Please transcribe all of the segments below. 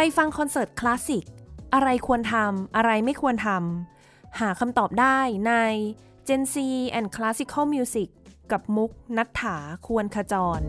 ไปฟังคอนเสิร์ตคลาสสิก อะไรควรทำ อะไรไม่ควรทำ หาคำตอบได้ใน Gen Z and Classical Music กับมุกนัฐถาควรขจร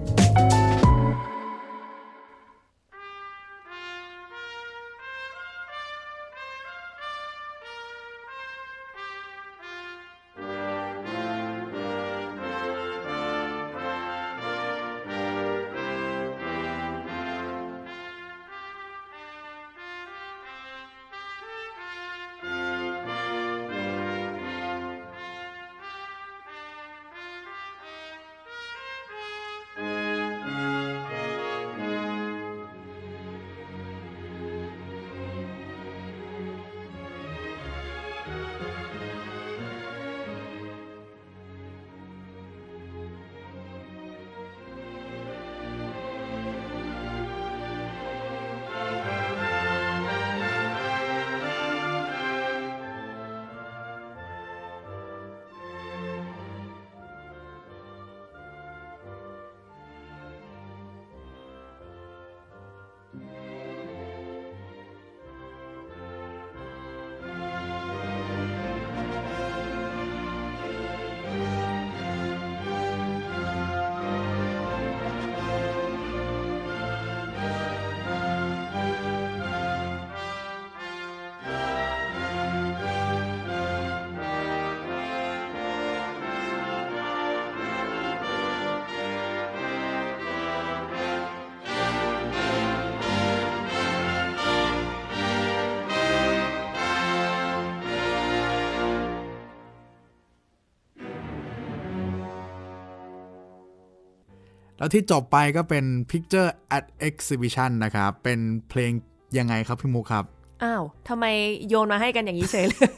แล้วที่จบไปก็เป็น Picture at Exhibition นะครับ เป็นเพลงยังไงครับพี่มุกครับ อ้าวทำไมโยนมาให้กันอย่างนี้เฉยเลย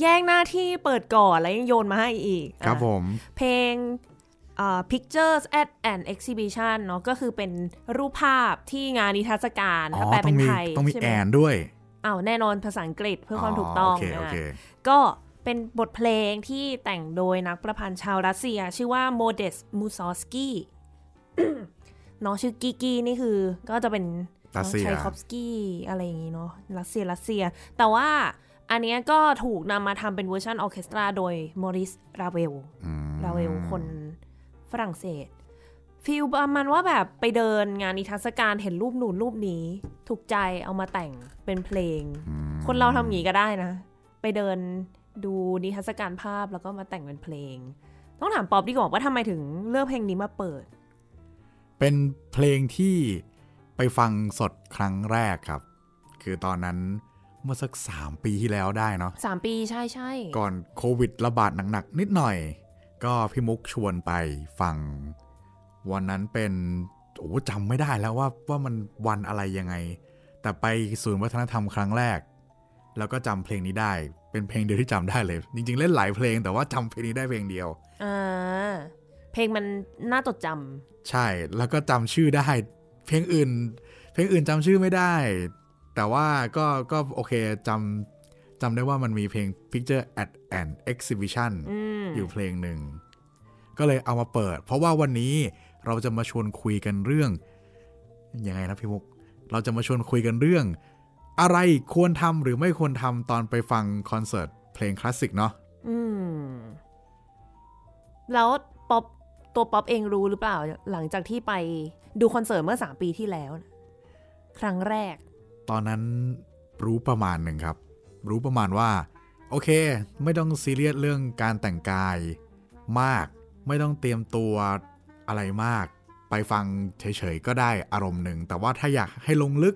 แย่งหน้าที่เปิดก่อนแล้วยังโยนมาให้อีก ครับผม เพลง uh, Pictures at an Exhibition เนาะก็คือเป็นรูปภาพที่งานนิทรรศการถ้าแปลเป็นไทยต้องมีใช่ไหแอนด้วยอ้าวแน่นอนภาษาอังกฤษเพื่อความถูกต้องโอเคโอนะเคก็ เป็นบทเพลงที่แต่งโดยนักประพันธ์ชาวรัสเซีย ชื่อว่าโมเดสมูซอสกี้น้องชื่อกิกี้นี่คือ ก็จะเป็นรัสเซียไชคอฟสกี้อะไรอย่างงี้เนาะรัสเซียรัสเซีย แต่ว่าอันเนี้ยก็ถูกนำมาทำเป็นเวอร์ชันออร์เคสตราโดยมอริสราเวลอืมราเวลคนฝรั่งเศส feel ประมาณว่าแบบไปเดินงานนิทรรศการเห็นรูปหนูนรูปนี้ ถูกใจเอามาแต่งเป็นเพลง คนเราทำอย่างนี้ก็ได้นะ ไปเดิน ดูนิทรรศการภาพแล้วก็มาแต่งเป็นเพลง ต้องถามป๊อบดีกว่าว่าทำไมถึงเลือกเพลงนี้มาเปิด เป็นเพลงที่ไปฟังสดครั้งแรกครับ คือตอนนั้นเมื่อสัก 3 ปีที่แล้วได้เนาะ3ปีใช่ใช่ก่อนโควิดระบาดหนักๆนิดหน่อย ก็พี่มุกชวนไปฟัง วันนั้นเป็นโอ้จำไม่ได้แล้วว่าว่ามันวันอะไรยังไง แต่ไปศูนย์วัฒนธรรมครั้งแรก แล้วก็จำเพลงนี้ได้ เป็นเพลงเดียวที่จำได้เลย จริง ๆ เล่นหลายเพลง แต่ว่าจำเพลงนี้ได้เพลงเดียวอ่าเพลงมันน่าจดจใช่แล้วก็จำชื่อได้ เพลงอื่น เพลงอื่นจำชื่อไม่ได้ แต่ว่าก็ก็โอเคจำจำได้ว่ามันมีเพลง Picture at an Exhibition ำอืมอยู่เพลงหนึ่ง ก็เลยเอามาเปิด เพราะว่าวันนี้เราจะมาชวนคุยกันเรื่องยังไงนะพี่มุก เราจะมาชวนคุยกันเรื่อง อะไรควรทำหรือไม่ควรทำตอนไปฟังคอนเสิร์ตเพลงคลาสสิกเนาะอืม แล้วป๊อปตัวป๊อปเองรู้หรือเปล่า หลังจากที่ไปดูคอนเสิร์ตเมื่อ3ปีที่แล้วนะครั้งแรก ตอนนั้นรู้ประมาณหนึ่งครับ รู้ประมาณว่า โอเค ไม่ต้องซีเรียสเรื่องการแต่งกายมาก ไม่ต้องเตรียมตัวอะไรมาก ไปฟังเฉยๆก็ได้อารมณ์หนึ่ง แต่ว่าถ้าอยากให้ลงลึก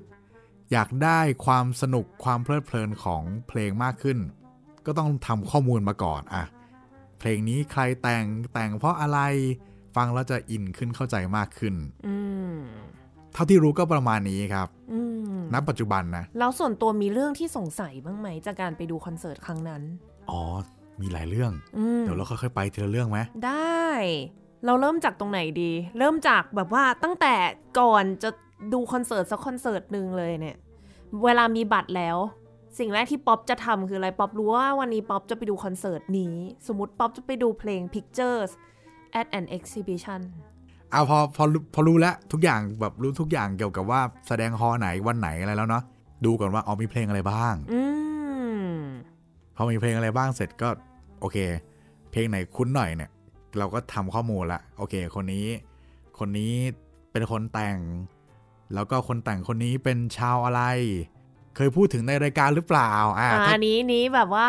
อยากได้ความสนุกความเพลิดเพลินของเพลงมากขึ้น ก็ต้องทำข้อมูลมาก่อนอะเพลงนี้ใครแต่งแต่งเพราะอะไรฟังแล้วจะอินขึ้นเข้าใจมากขึ้นอืมเท่าที่รู้ก็ประมาณนี้ครับอืมณปัจจุบันนะ แล้วส่วนตัวมีเรื่องที่สงสัยบ้างไหม จากการไปดูคอนเสิร์ตครั้งนั้น อ๋อ มีหลายเรื่องอืมเดี๋ยวเราค่อยๆไปทีละเรื่องไหม ได้ เราเริ่มจากตรงไหนดี เริ่มจากแบบว่าตั้งแต่ก่อนจะ ดูคอนเสิร์ตสักคอนเสิร์ตหนึ่งเลยเนี่ย เวลามีบัตรแล้ว สิ่งแรกที่ป๊อปจะทำคืออะไร ป๊อปรู้ว่าวันนี้ป๊อปจะไปดูคอนเสิร์ตนี้ สมมติป๊อปจะไปดูเพลง Pictures at an exhibition เอาพอพอพอรู้แล้วทุกอย่างแบบรู้ทุกอย่างเกี่ยวกับว่าแสดงฮอลล์ไหนวันไหนอะไรแล้วเนาะดูก่อนว่าเอามีเพลงอะไรบ้าง อืมพอมีเพลงอะไรบ้างเสร็จก็โอเค เพลงไหนคุ้นหน่อยเนี่ย เราก็ทำข้อมูลละโอเค คนนี้ คนนี้เป็นคนแต่ง แล้วก็คนแต่งคนนี้เป็นชาวอะไร เคยพูดถึงในรายการหรือเปล่า อ่าอ่าถ้าอันนี้นี้แบบว่า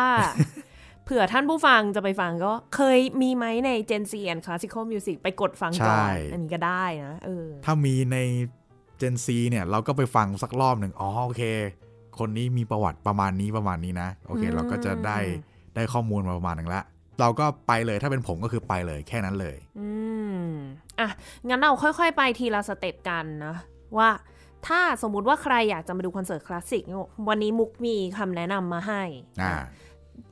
เผื่อท่านผู้ฟังจะไปฟังก็เคยมีไหมใน Gen Z and Classical Music ไปกดฟังก่อนอันนี้ก็ได้นะเออถ้ามีใน Gen Z เนี่ยเราก็ไปฟังสักรอบหนึ่งอ๋อโอเค คนนี้มีประวัติประมาณนี้ประมาณนี้นะ โอเคอืมเราก็จะได้ได้ข้อมูลมาประมาณหนึ่งละเราก็ไปเลยถ้าเป็นผมก็คือไปเลยแค่นั้นเลย อืมอะ งั้นเราค่อยๆ ไปทีละสเต็ปกันนะ ว่า ถ้าสมมุติว่าใครอยากจะมาดูคอนเสิร์ตคลาสสิกวันนี้มุกมีคำแนะนำมาให้อ่า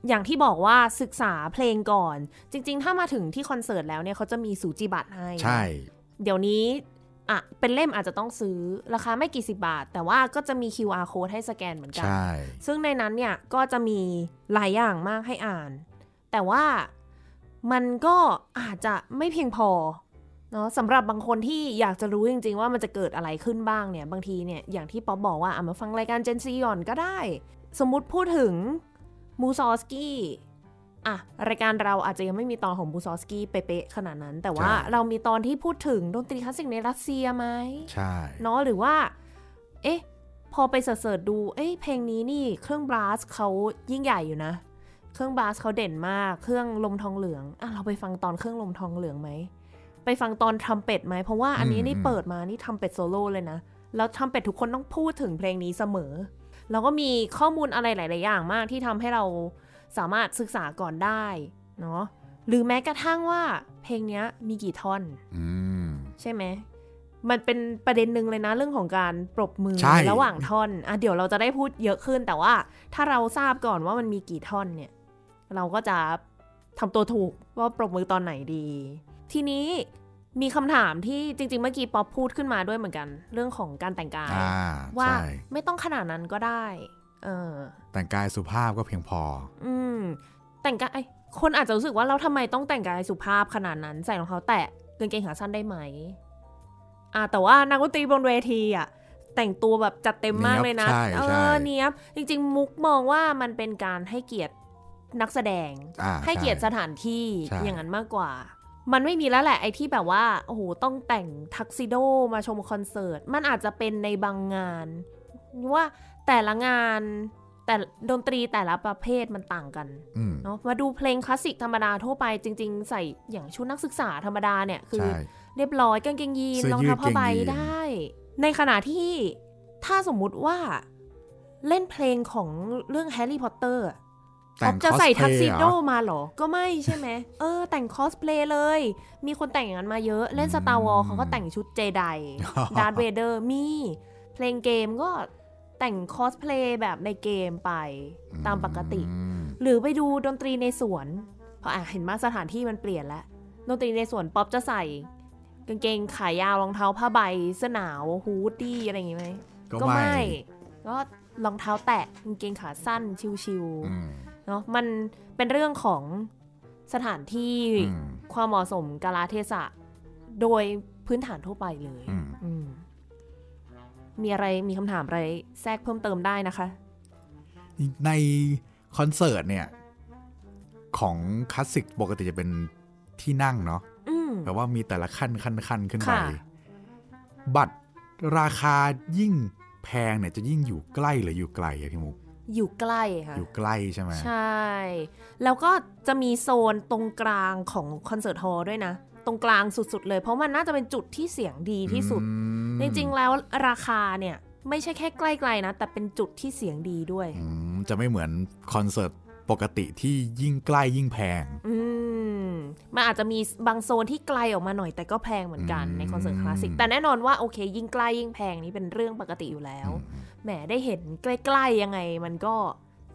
อย่างที่บอกว่าศึกษาเพลงก่อน จริง ๆ ถ้ามาถึงที่คอนเสิร์ตแล้วเนี่ยเขาจะมีสูจิบัตรให้ ใช่ เดี๋ยวนี้อะเป็นเล่มอาจจะต้องซื้อราคาไม่กี่สิบบาท แต่ว่าก็จะมี QR code ให้สแกนเหมือนกัน ใช่ ซึ่งในนั้นเนี่ยก็จะมีหลายอย่างมากให้อ่าน แต่ว่ามันก็อาจจะไม่เพียงพอ เนาะสำหรับบางคนที่อยากจะรู้จริง ๆ ว่ามันจะเกิดอะไรขึ้นบ้างเนี่ย บางทีเนี่ยอย่างที่ป๊อปบอกว่าอะมาฟังรายการเจนซีก่อนก็ได้ สมมุติพูดถึงมูซอร์กสกี้อะรายการเราอาจจะยังไม่มีตอนของมูซอร์กสกี้เป๊ะๆขนาดนั้น แต่ว่าเรามีตอนที่พูดถึงดนตรีคลาสสิกในรัสเซียไหมใช่เนาะหรือว่า เอ๊ะ พอไป search ๆดู เอ๊ะเพลงนี้นี่เครื่อง brass เขายิ่งใหญ่อยู่นะ เครื่อง brass เขาเด่นมาก เครื่องลมทองเหลืองอะเราไปฟังตอนเครื่องลมทองเหลืองไหม ไปฟังตอนทรัมเป็ตไหม เพราะว่าอันนี้นี่เปิดมานี่ทรัมเป็ตโซโล่เลยนะ แล้วทรัมเป็ตทุกคนต้องพูดถึงเพลงนี้เสมอ แล้วก็มีข้อมูลอะไรหลาย ๆ อย่างมากที่ทำให้เราสามารถศึกษาก่อนได้เนาะหรือแม้กระทั่งว่าเพลงเนี้ยมีกี่ท่อนอืมใช่ไหมมันเป็นประเด็นหนึ่งเลยนะเรื่องของการปรบมือใช่ระหว่างท่อนอะเดี๋ยวเราจะได้พูดเยอะขึ้น แต่ว่าถ้าเราทราบก่อนว่ามันมีกี่ท่อนเนี่ย เราก็จะทำตัวถูกว่าปรบมือตอนไหนดี ทีนี้มีคำถามที่จริง ๆ เมื่อกี้ป๊อปพูดขึ้นมาด้วยเหมือนกัน เรื่องของการแต่งกาย อ่าว่าใช่ไม่ต้องขนาดนั้นก็ได้ เออ แต่งกายสุภาพก็เพียงพอ อืม แต่งกายคนอาจจะรู้สึกว่าเราทำไมต้องแต่งกายสุภาพขนาดนั้น ใส่รองเท้าแตะกางเกงขาสั้นได้ไหม อ่าแต่ว่านักดนตรีบนเวทีอะ แต่งตัวแบบจัดเต็มมากเลยนะเนี๊ยบใช่เอใช่ อเนี้ยบจริง ๆ มุกมองว่ามันเป็นการให้เกียรตินักแสดง อ่าให้เกียรติสช่ ถานที่ใช่ อย่างนั้นมากกว่า มันไม่มีแล้วแหละไอ้ที่แบบว่าโอ้โหต้องแต่งทักซิโดมาชมคอนเสิร์ต มันอาจจะเป็นในบางงาน ว่าแต่ละงานแต่ดนตรีแต่ละประเภทมันต่างกันอืมเนาะมาดูเพลงคลาสสิกธรรมดาทั่วไปจริง ๆ ใส่อย่างชุดนักศึกษาธรรมดาเนี่ยคือใช่เรียบร้อยกางเกงยีนเสื้อรองยืดเท้าผ้าใบเกงยีนได้ ในขณะที่ถ้าสมมุติว่าเล่นเพลงของเรื่องแฮร์รี่พอตเตอร์ แต่งจะใส่คอสเพลย์ทักซิโดเหรอมาเหรอ ก็ไม่ใช่ไหม เออ แต่งคอสเพลย์เลย มีคนแต่งอย่างนั้นมาเยอะ เล่น Star Wars เขาก็แต่งชุดเจไดดาร์ธเวเดอร์มี เพลงเกมก็แต่งคอสเพลย์แบบในเกมไปตามปกติอืมหรือไปดูดนตรีในสวน เพราะอะเห็นมาสถานที่มันเปลี่ยนแล้ว ดนตรีในสวนป๊อปจะใส่กางเกงขายาวรองเท้าผ้าใบเสื้อหนาวฮูดดี้อะไรอย่างงี้ไหมก็ไม่ ก็รองเท้าแตะกางเกงขาสั้นชิวอืมๆ เนาะมันเป็นเรื่องของสถานที่อืมความเหมาะสมกาลเทศะ โดยพื้นฐานทั่วไปเลยอืมอืมมีอะไรมีคำถามอะไรแทรกเพิ่มเติมได้นะคะ ในคอนเสิร์ตเนี่ย ของคลาสสิกปกติจะเป็นที่นั่งเนาะอืมแบบว่ามีแต่ละขั้นขั้นขั้นขึ้นไปค่ะบัตรราคายิ่งแพงเนี่ยจะยิ่งอยู่ใกล้หรืออยู่ไกลอะพี่มุก อยู่ใกล้ค่ะ อยู่ใกล้ใช่ไหมใช่ แล้วก็จะมีโซนตรงกลางของคอนเสิร์ตฮอลล์ด้วยนะ ตรงกลางสุดๆเลย เพราะมันน่าจะเป็นจุดที่เสียงดีที่สุดอืมจริงๆแล้วราคาเนี่ย ไม่ใช่แค่ใกล้ๆนะ แต่เป็นจุดที่เสียงดีด้วยอืมจะไม่เหมือนคอนเสิร์ตปกติที่ยิ่งใกล้ยิ่งแพง อืม มันอาจจะมีบางโซนที่ไกลออกมาหน่อยแต่ก็แพงเหมือนกันอืมในคอนเสิร์ตคลาสสิก แต่แน่นอนว่าโอเค ยิ่งใกล้ยิ่งแพงนี่เป็นเรื่องปกติอยู่แล้วอืม แหมได้เห็นใกล้ๆยังไงมันก็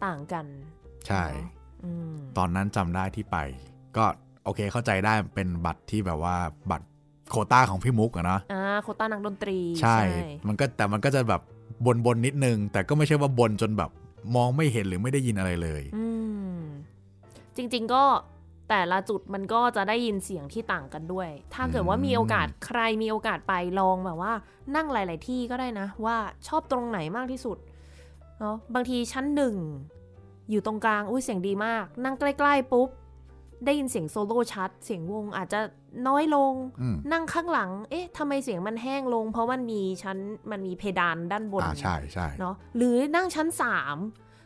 ต่างกัน ใช่อืมตอนนั้นจำได้ที่ไป ก็โอเคเข้าใจได้เป็นบัตรที่แบบว่าบัตรโควต้าของพี่มุกอะเนาะอ่าโควต้านักดนตรี ใช่ มันก็แต่มันก็จะแบบบนบนๆนิดนึง แต่ก็ไม่ใช่ว่าบนจนแบบมองไม่เห็นหรือไม่ได้ยินอะไรเลย อืมจริง ๆ ก็ แต่ละจุดมันก็จะได้ยินเสียงที่ต่างกันด้วย ถ้าเกิดว่ามีโอกาสใครมีโอกาสไปลองแบบว่า นั่งหลาย ๆ ที่ก็ได้นะ ว่าชอบตรงไหนมากที่สุดเนาะบางทีชั้นหนึ่งอยู่ตรงกลางอุ้ยเสียงดีมาก นั่งใกล้ ๆ ปุ๊บ ได้ยินเสียงโซโล่ชัด เสียงวงอาจจะน้อยลงอืมนั่งข้างหลัง เอ๊ะทำไมเสียงมันแห้งลง เพราะมันมีชั้นมันมีเพดานด้านบนอ่าใช่ใช่เนาะหรือนั่งชั้นสาม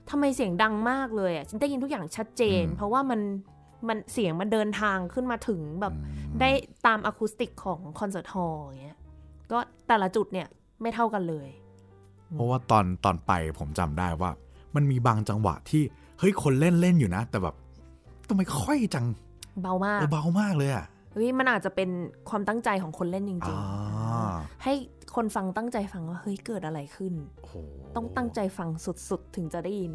ทำไมเสียงดังมากเลยอะฉันได้ยินทุกอย่างชัดเจน เพราะว่ามัน มันเสียงมันเดินทางขึ้นมาถึงแบบได้ตามอะคูสติกของคอนเสิร์ตฮอลล์อย่างเงี้ยก็แต่ละจุดเนี่ยไม่เท่ากันเลย เพราะว่าตอนตอนไปผมจำได้ว่า มันมีบางจังหวะที่เฮ้ยคนเล่นเล่นอยู่นะ แต่แบบทำไมค่อยจัง เบามากเออเบามากเลยอะเฮ้ยมันอาจจะเป็นความตั้งใจของคนเล่นจริอ่างๆ ให้คนฟังตั้งใจฟังว่าเฮ้ยเกิดอะไรขึ้นโอ้โหต้องตั้งใจฟังสุดๆ ถึงจะได้ยิน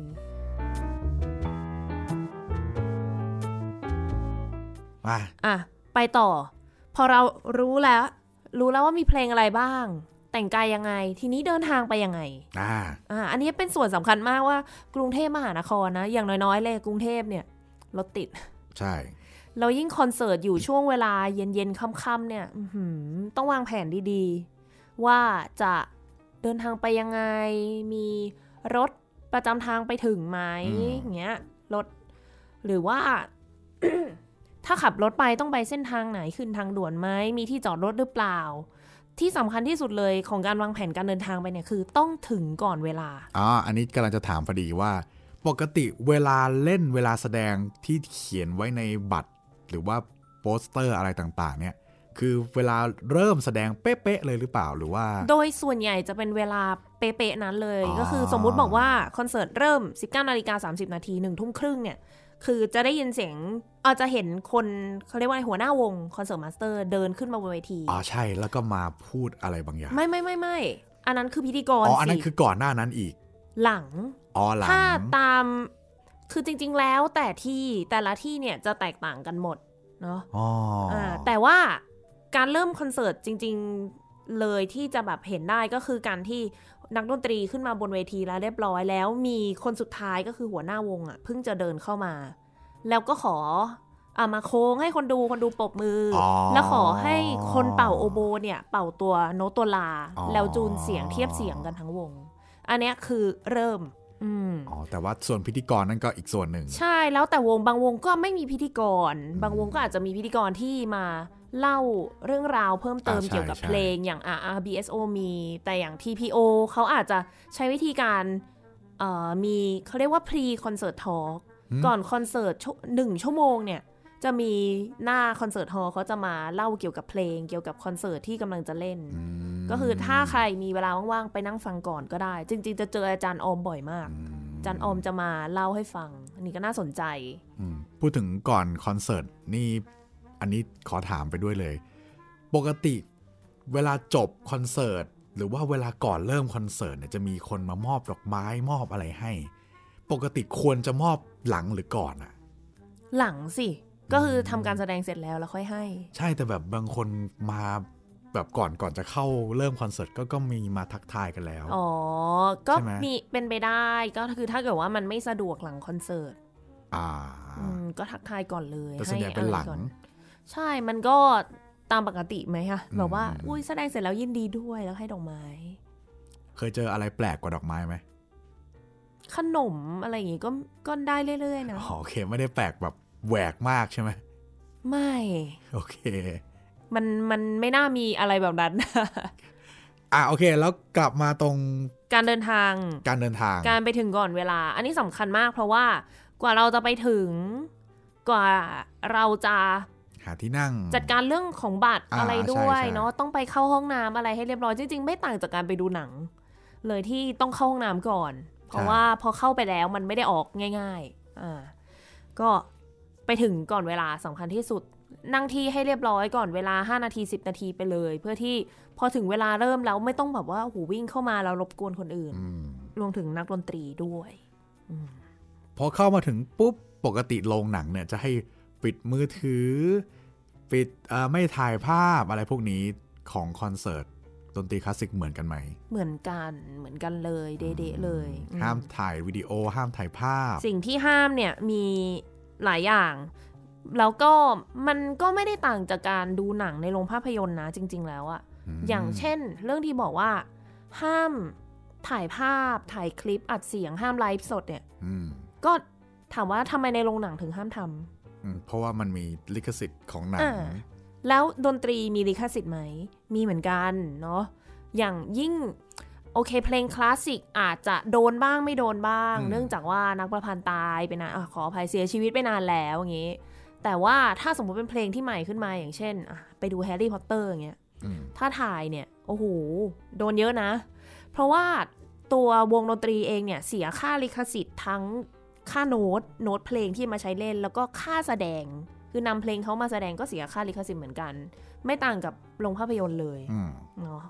มาอะไปต่อ พอเรารู้แล้ว รู้แล้วว่ามีเพลงอะไรบ้าง แต่งกายยังไง ทีนี้เดินทางไปยังไงอ่าอ่าอันนี้เป็นส่วนสำคัญมากว่ากรุงเทพมหานครนะ อย่างน้อยๆเลยกรุงเทพเนี่ยรถติด ใช่เรายิ่งคอนเสิร์ตอยู่ช่วงเวลาเย็นๆค่ำๆเนี่ยอื้อหือต้องวางแผนดีๆ ว่าจะเดินทางไปยังไง มีรถประจำทางไปถึงไหมอย่างเงี้ยรถหรือว่า ถ้าขับรถไปต้องไปเส้นทางไหนขึ้นทางด่วนไหมมีที่จอดรถหรือเปล่า ที่สำคัญที่สุดเลยของการวางแผนการเดินทางไปเนี่ยคือต้องถึงก่อนเวลาอ๋ออันนี้กำลังจะถามพอดีว่า ปกติเวลาเล่นเวลาแสดงที่เขียนไว้ในบัตร หรือว่าโปสเตอร์อะไรต่างๆ เนี่ยคือเวลาเริ่มแสดงเป๊ะๆเลยหรือเปล่าหรือว่า โดยส่วนใหญ่จะเป็นเวลาเป๊ะๆนั้นเลยอ๋อก็คือสมมุติบอกว่าคอนเสิร์ตเริ่ม 19นาฬิกา30 นาทีหนึ่งทุ่มครึ่งเนี่ย คือจะได้ยินเสียงอาจจะเห็นคนเขาเรียกว่าหัวหน้าวง concertmaster เดินขึ้นมาบนเวทีอ๋อใช่แล้วก็มาพูดอะไรบางอย่าง ไม่ไม่ไม่ไม่อันนั้นคือพิธีกรอ๋ออันนั้นสิคือก่อนหน้านั้นอีก หลังอ๋อหลังถ้าตามคือจริง ๆ แล้วแต่ที่แต่ละที่เนี่ยจะแตกต่างกันหมดเนาะอ๋อออ่าแต่ว่าการเริ่มคอนเสิร์ตจริง ๆ เลยที่จะแบบเห็นได้ก็คือการที่ นักดนตรีขึ้นมาบนเวทีแล้วเรียบร้อยแล้ว มีคนสุดท้ายก็คือหัวหน้าวงอะ่ะเพิ่งจะเดินเข้ามา แล้วก็ขออ่ามาโค้งให้คนดูคนดูปรบมือออแล้วขอให้คนเป่าโอโบเนี่ย เป่าตัวโนตตัวลาอ๋อแล้วจูนเสียงเทียบเสียงกันทั้งวง อันเนี้ยคือเริ่ม อืมอ๋อแต่ว่าส่วนพิธีกรนั่นก็อีกส่วนหนึ่ง ใช่แล้วแต่วงบางวงก็ไม่มีพิธีกร บางวงก็อาจจะมีพิธีกรที่มาเล่าเรื่องราวเพิ่มเติมอ่าใช่เกี่ยวกับใช่เพลงอย่าง RBSO มี แต่อย่าง TPO เขาอาจจะใช้วิธีการเอ่อมีเขาเรียกว่า pre concert talk ก่อนคอนเสิร์ตชั่วหนึ่งชั่วโมงเนี่ย จะมีหน้าคอนเสิร์ตฮอลล์เขาจะมาเล่าเกี่ยวกับเพลง เกี่ยวกับคอนเสิร์ตที่กำลังจะเล่นอืมก็คือถ้าใครมีเวลาว่างๆ ไปนั่งฟังก่อนก็ได้ จริง ๆ จะเจออาจารย์ออมบ่อยมากอาจารย์ออมจะมาเล่าให้ฟัง อันนี้ก็น่าสนใจอืมพูดถึงก่อนคอนเสิร์ตนี่อันนี้ขอถามไปด้วยเลย ปกติเวลาจบคอนเสิร์ตหรือว่าเวลาก่อนเริ่มคอนเสิร์ตเนี่ยจะมีคนมามอบดอกไม้มอบอะไรให้ ปกติควรจะมอบหลังหรือก่อนอะหลังสิ ก็คือทำการแสดงเสร็จแล้วแล้วค่อยให้ ใช่แต่แบบบางคนมาแบบก่อนก่อนจะเข้าเริ่มคอนเสิร์ตก็ก็มีมาทักทายกันแล้ว อ๋อ ก็ใช่ไหมมีเป็นไปได้ก็คือถ้าเกิดว่ามันไม่สะดวกหลังคอนเสิร์ต อ่าอืมก็ทักทายก่อนเลยแต่ส่วนใหญ่เป็นหลังอะไรก่อใช่ มันก็ตามปกติไหมคะอืมแบบว่า อุ้ยแสดงเสร็จแล้วยินดีด้วยแล้วให้ดอกไม้ เคยเจออะไรแปลกกว่าดอกไม้ไหม ขนมอะไรอย่างงี้ก็ก็ได้เรื่อยๆนะอ๋อโอเค ไม่ได้แปลกแบบ แหวกมากใช่ไหมไม่ โอเค มันมันไม่น่ามีอะไรแบบนั้น อะโอเค แล้วกลับมาตรงการเดินทาง การเดินทาง การไปถึงก่อนเวลา อันนี้สำคัญมากเพราะว่ากว่าเราจะไปถึง กว่าเราจะหาที่นั่ง จัดการเรื่องของบัตรอ่าอะไรด้วยใช่ใช่เนาะต้องไปเข้าห้องน้ำอะไรให้เรียบร้อยจริงๆ ไม่ต่างจากการไปดูหนัง เลยที่ต้องเข้าห้องน้ำก่อน เพราะว่าพอเข้าไปแล้วมันไม่ได้ออกง่าย ๆ อ่าก็ ไปถึงก่อนเวลาสำคัญที่สุด นั่งที่ให้เรียบร้อยก่อนเวลา 5 นาที 10 นาทีไปเลย เพื่อที่พอถึงเวลาเริ่มแล้วไม่ต้องแบบว่าโอ้โหูวิ่งเข้ามาแล้วรบกวนคนอื่นอืมรวมถึงนักดนตรีด้วยพอเข้ามาถึงปุ๊บปกติโรงหนังเนี่ยจะให้ปิดมือถือ ปิดเอ่อไม่ถ่ายภาพอะไรพวกนี้ของคอนเสิร์ตดนตรีคลาสสิกเหมือนกันไหม เหมือนกันเหมือนกันเลยเดะๆเลยอืมห้ามถ่ายวิดีโอห้ามถ่ายภาพ สิ่งที่ห้ามเนี่ยมี หลายอย่าง แล้วก็มันก็ไม่ได้ต่างจากการดูหนังในโรงภาพยนตร์นะจริง ๆ แล้วอะอย่างเช่น เรื่องที่บอกว่า ห้ามถ่ายภาพถ่ายคลิปอัดเสียงห้ามไลฟ์สดเนี่ยอืมก็ถามว่าทำไมในโรงหนังถึงห้ามทำอืมเพราะว่ามันมีลิขสิทธิ์ของหนังอ่าแล้วดนตรีมีลิขสิทธิ์ไหม มีเหมือนกันเนาะอย่างยิ่ง โอเค เพลงคลาสสิกอาจจะโดนบ้างไม่โดนบ้างอืมเนื่องจากว่านักประพันธ์ตายไปนานอะขออภัยเสียชีวิตไปนานแล้วอย่างงี้ แต่ว่าถ้าสมมติเป็นเพลงที่ใหม่ขึ้นมาอย่างเช่นอะไปดูแฮร์รี่พอตเตอร์อย่างเงี้ยอืมถ้าถ่ายเนี่ยโอ้โหโดนเยอะนะ เพราะว่าตัววงดนตรีเองเนี่ยเสียค่าลิขสิทธิ์ทั้งค่าโน้ตโน้ตเพลงที่มาใช้เล่น แล้วก็ค่าแสดง คือนำเพลงเขามาแสดงก็เสียค่าลิขสิทธิ์เหมือนกัน ไม่ต่างกับโรงภาพยนตร์เลยอืมเนาะ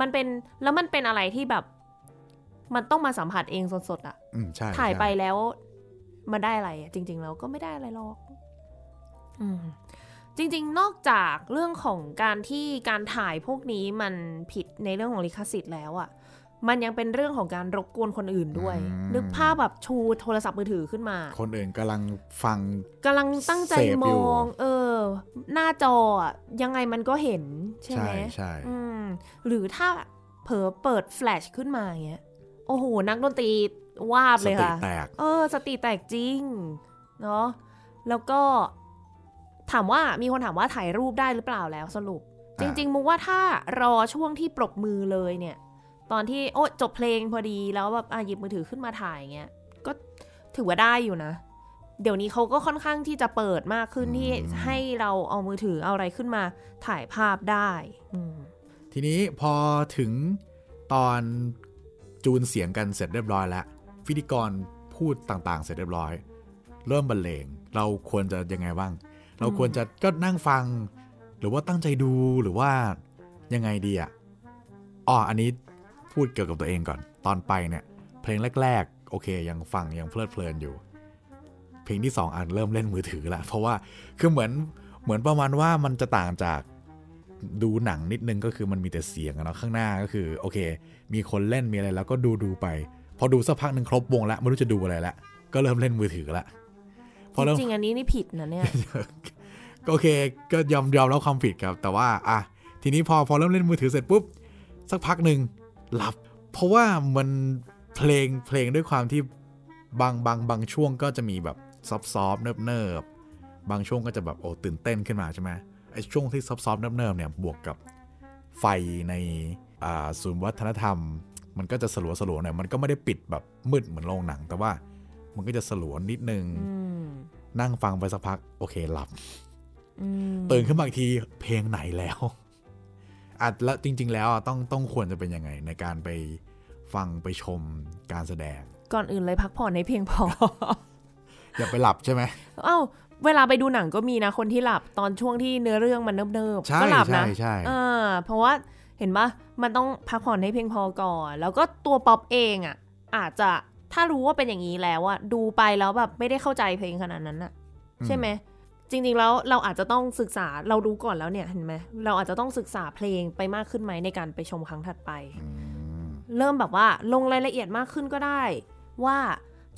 มันเป็นแล้วมันเป็นอะไรที่แบบ มันต้องมาสัมผัสเองสดๆอะอืมใช่ถ่ายไปใช่แล้ว มันได้อะไรอะจริง ๆ แล้วก็ไม่ได้อะไรหรอก อืม จริง ๆ นอกจากเรื่องของการที่การถ่ายพวกนี้มันผิดในเรื่องของลิขสิทธิ์แล้วอะ่ะ มันยังเป็นเรื่องของการรบกวนคนอื่นด้วย นึกภาพแบบชูโทรศัพท์มือถือขึ้นมา คนอื่นกำลังฟังกำลังตั้งใจเสพมอยู่อง เออ หน้าจออะยังไงมันก็เห็น ใช่ไหมใช่ใช่อืมหรือถ้าเผลอเปิดแฟลชขึ้นมาอย่างเงี้ย โอ้โห นักดนตรีวาบสเลยติค่ะแตก เออ สติแตกจริง เนาะ แล้วก็ถามว่ามีคนถามว่าถ่ายรูปได้หรือเปล่าแล้วสรุปจอ่าริง ๆมุกว่าถ้ารอช่วงที่ปรบมือเลยเนี่ย ตอนที่โอ้จบเพลงพอดีแล้วแบบอะหยิบมือถือขึ้นมาถ่ายเงี้ยก็ถือว่าได้อยู่นะ เดี๋ยวนี้เขาก็ค่อนข้างที่จะเปิดมากขึ้นที่ให้เราเอามือถือเอาอะไรขึ้นมาถ่ายภาพได้อืมทีนี้พอถึงตอนจูนเสียงกันเสร็จเรียบร้อยแล้วพิธีกรพูดต่างๆ เสร็จเรียบร้อย เริ่มบรรเลง เราควรจะยังไงบ้าง เราควรจะก็นั่งฟัง หรือว่าตั้งใจดูหรือว่ายังไงดีอะอ๋ออันนี้ พูดเกี่ยวกับตัวเองก่อน ตอนไปเนี่ย เพลงแรก ๆ โอเค ยังฟังยังเพลิดเพลินอยู่ เพลงที่สองอันเริ่มเล่นมือถือละเพราะว่าคือเหมือนเหมือนประมาณว่ามันจะต่างจากดูหนังนิดนึงก็คือมันมีแต่เสียงอะเนาะข้างหน้าก็คือโอเค มีคนเล่นมีอะไรแล้วก็ดูดูไป พอดูสักพักหนึ่งครบวงแล้วไม่รู้จะดูอะไรละก็เริ่มเล่นมือถือละพอเริ่มจริงๆอันนี้นี่ผิดนะเนี่ยก็โอเคก็ยอมยอมแล้วความผิดครับแต่ว่าอะทีนี้พอพอเริ่มเล่นมือถือเสร็จปุ๊บสักพักหนึ่ง หลับ เพราะว่ามันเพลงเพลงด้วยความที่บางบางบางช่วงก็จะมีแบบ soft soft เนิบเนิบๆบางช่วงก็จะแบบโอ้ตื่นเต้นขึ้นมาใช่ไหมไอ้ช่วงที่ soft soft เนิบเนิบๆเนี่ยบวกกับไฟในอ่าศูนย์วัฒนธรรม มันก็จะสลัวสลัวๆหน่อยมันก็ไม่ได้ปิดแบบมืดเหมือนโรงหนัง แต่ว่ามันก็จะสลัวนิดนึงอืมนั่งฟังไปสักพัก โอเคหลับอืมตื่นขึ้นมาอีกทีเพลงไหนแล้ว อะแล้วจริง ๆ แล้วอะต้องต้องควรจะเป็นยังไง ในการไปฟังไปชมการแสดง ก่อนอื่นเลยพักผ่อนให้เพียงพอ อย่าไปหลับใช่ไหมเอ้าเวลาไปดูหนังก็มีนะคนที่หลับตอนช่วงที่เนื้อเรื่องมันเนิบใช่ๆก็หลับใช่นะใช่อ่าเพราะว่าเห็นปะมันต้องพักผ่อนให้เพียงพอก่อน แล้วก็ตัวป๊อปเองอะ อาจจะถ้ารู้ว่าเป็นอย่างนี้แล้วอะดูไปแล้วแบบไม่ได้เข้าใจเพลงขนาดนั้นอะใช่ไหม จริงๆแล้วเราอาจจะต้องศึกษาเรารู้ก่อนแล้วเนี่ยเห็นไหมเราอาจจะต้องศึกษาเพลงไปมากขึ้นไหมในการไปชมครั้งถัดไปอืมเริ่มแบบว่าลงรายละเอียดมากขึ้นก็ได้ ว่า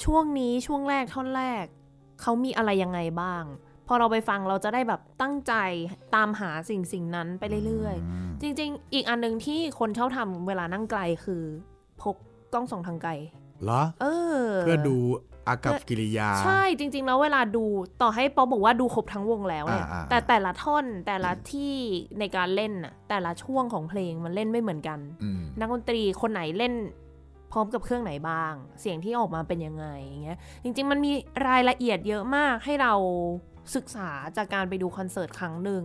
ช่วงนี้ช่วงแรกท่อนแรกเขามีอะไรยังไงบ้าง พอเราไปฟังเราจะได้แบบตั้งใจตามหาสิ่งสิ่งนั้นไปเรื่อยๆ จริง ๆ อีกอันหนึ่งที่คนชอบทำเวลานั่งไกลคือ พกกล้องส่องทางไกลเหรอเออ เพื่อดู อากับกิริยา ใช่จริง ๆ แล้วเวลาดูต่อให้ป๊อปบอกว่าดูครบทั้งวงแล้วเนี่ยอ่าๆแต่แต่ละท่อนแต่ละที่ในการเล่นน่ะแต่ละช่วงของเพลงมันเล่นไม่เหมือนกันอืมนักดนตรีคนไหนเล่นพร้อมกับเครื่องไหนบ้าง เสียงที่ออกมาเป็นยังไงอย่างเงี้ยจริง ๆ มันมีรายละเอียดเยอะมากให้เราศึกษาจากการไปดูคอนเสิร์ตครั้งหนึ่ง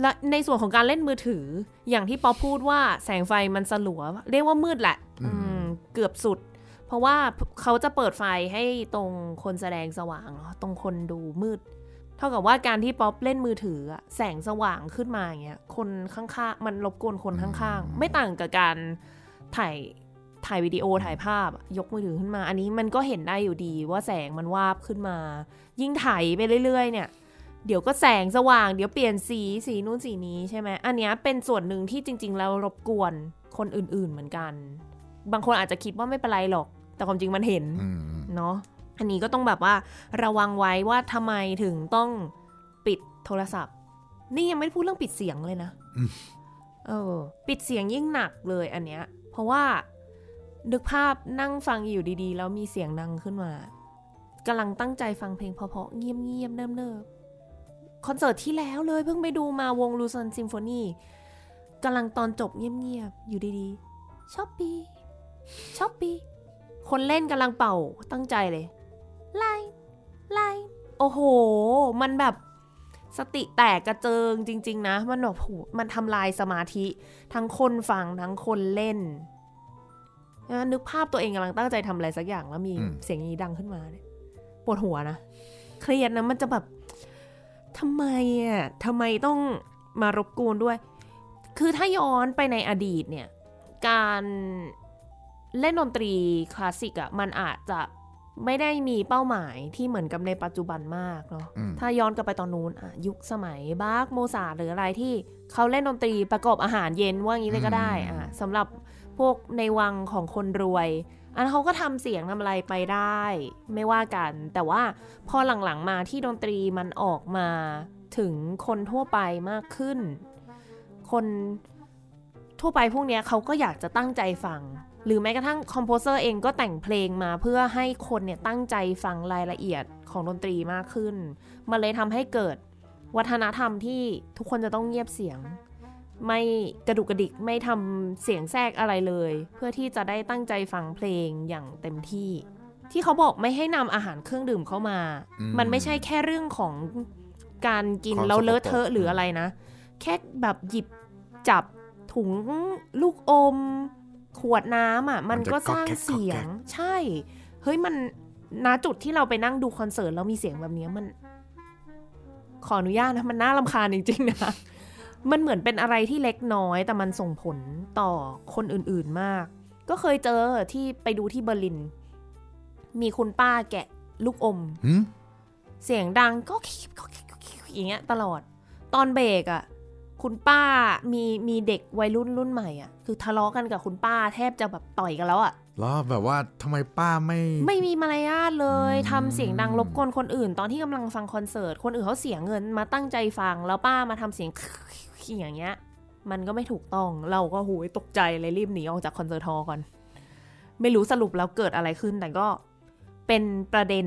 และในส่วนของการเล่นมือถืออย่างที่ป๊อปพูดว่าแสงไฟมันสลัว เรียกว่ามืดแหละอืมอืมเกือบสุดเพ ราะว่าเขาจะเปิดไฟให้ตรงคนแสดงสว่างเนาะตรงคนดูมืด เท่ากับว่าการที่ป๊อปเล่นมือถืออะแสงสว่างขึ้นมาอย่างเงี้ยคนข้างๆมันรบกวนคนข้างๆ ไม่ต่างกับการถ่ายถ่ายวิดีโอถ่ายภาพอะยกมือถือขึ้นมา อันนี้มันก็เห็นได้อยู่ดีว่าแสงมันวาบขึ้นมา ยิ่งถ่ายไปเรื่อย ๆ เนี่ย เดี๋ยวก็แสงสว่าง เดี๋ยวเปลี่ยนสีสีนู้นสีนี้ใช่ไหมอันเนี้ยเป็นส่วนหนึ่งที่จริง ๆ แล้วรบกวนคนอื่นๆเหมือนกัน บางคนอาจจะคิดว่าไม่เป็นไรหรอก แต่ความจริงมันเห็นอืมเนาะอันนี้ก็ต้องแบบว่าระวังไว้ว่าทำไมถึงต้องปิดโทรศัพท์ นี่ยังไม่ได้พูดเรื่องปิดเสียงเลยนะอืมเออ ปิดเสียงยิ่งหนักเลยอันเนี้ย เพราะว่านึกภาพนั่งฟังอยู่ดีๆ แล้วมีเสียงดังขึ้นมากำลังตั้งใจฟังเพลงเพราะๆเงียบๆเนิบๆคอนเสิร์ตที่แล้วเลยเพิ่งไปดูมาวงลูซอนซิมโฟนีกำลังตอนจบเงียบๆอยู่ดีๆชอบปีชอบปี คนเล่นกำลังเป่าตั้งใจเลยไล่ไล่โอ้โห มันแบบสติแตกกระเจิงจริง ๆ นะ มันแบบโหมันทำลายสมาธิ ทั้งคนฟังทั้งคนเล่นนะนึกภาพตัวเองกำลังตั้งใจทำอะไรสักอย่างแล้วมีอืม เสียงนี้ดังขึ้นมาเนี่ยปวดหัวนะ เครียดนะมันจะแบบทำไมอะทำไมต้องมารบกวนด้วย คือถ้าย้อนไปในอดีตเนี่ย การ เล่นดนตรีคลาสสิกอะมันอาจจะไม่ได้มีเป้าหมายที่เหมือนกับในปัจจุบันมากเนาะอืมถ้าย้อนกลับไปตอนนู้นอะยุคสมัยบาร์กโมซาร์ทหรืออะไรที่เขาเล่นดนตรีประกอบอาหารเย็นว่างี้เลยก็ได้อะสำหรับพวกในวังของคนรวยอันเขาก็ทำเสียงทำอะไรไปได้ ไม่ว่ากัน แต่ว่าพอหลังๆมาที่ดนตรีมันออกมาถึงคนทั่วไปมากขึ้น คนทั่วไปพวกเนี้ยเขาก็อยากจะตั้งใจฟัง หรือแม้กระทั่งคอมโพเซอร์เองก็แต่งเพลงมาเพื่อให้คนเนี่ยตั้งใจฟังรายละเอียดของดนตรีมากขึ้น มันเลยทำให้เกิดวัฒนธรรมที่ทุกคนจะต้องเงียบเสียง ไม่กระดุกกระดิกไม่ทำเสียงแทรกอะไรเลย เพื่อที่จะได้ตั้งใจฟังเพลงอย่างเต็มที่ ที่เขาบอกไม่ให้นำอาหารเครื่องดื่มเข้ามาอืมันไม่ใช่แค่เรื่องของการกินความแล้วเลอะสกปรกเทอะหรืออะไรนะ แค่แบบหยิบจับถุงลูกอมข วดน้ำอะ มันมันจะก็สร้างก๊อกแก๊กเสียงก๊อกแก๊กใช่ เฮ้ยมันณจุดที่เราไปนั่งดูคอนเสิร์ตแล้วมีเสียงแบบเนี้ยมัน ขออนุญาตนะ มันน่ารำคาญจริงๆนะมันเหมือนเป็นอะไรที่เล็กน้อย แต่มันส่งผลต่อคนอื่นๆมาก ก็เคยเจอที่ไปดูที่เบอร์ลิน มีคุณป้าแกะลูกอมหืมเสียงดังก็คิบก็คิบก็คิบอย่างเงี้ยตลอด ตอนเบรกอะ่ะ คุณป้ามีมีเด็กวัยรุ่นรุ่นใหม่อะ่ะคือทะเลาะกันกับคุณป้าแทบจะแบบต่อยกันแล้วอะ่ะแล้วแบบว่าทำไมป้าไม่ไม่มีมารยาทเลยอืมทำเสียงดังรบกวนคนอื่น ตอนที่กำลังฟังคอนเสิร์ตคนอื่นเขาเสียเงินมาตั้งใจฟัง แล้วป้ามาทำเสียงอย่างเงี้ย มันก็ไม่ถูกต้องเราก็หูยตกใจเลยรีบหนีออกจาก concert hall ก่อน ไม่รู้สรุปแล้วเกิดอะไรขึ้นแต่ก็เป็นประเด็น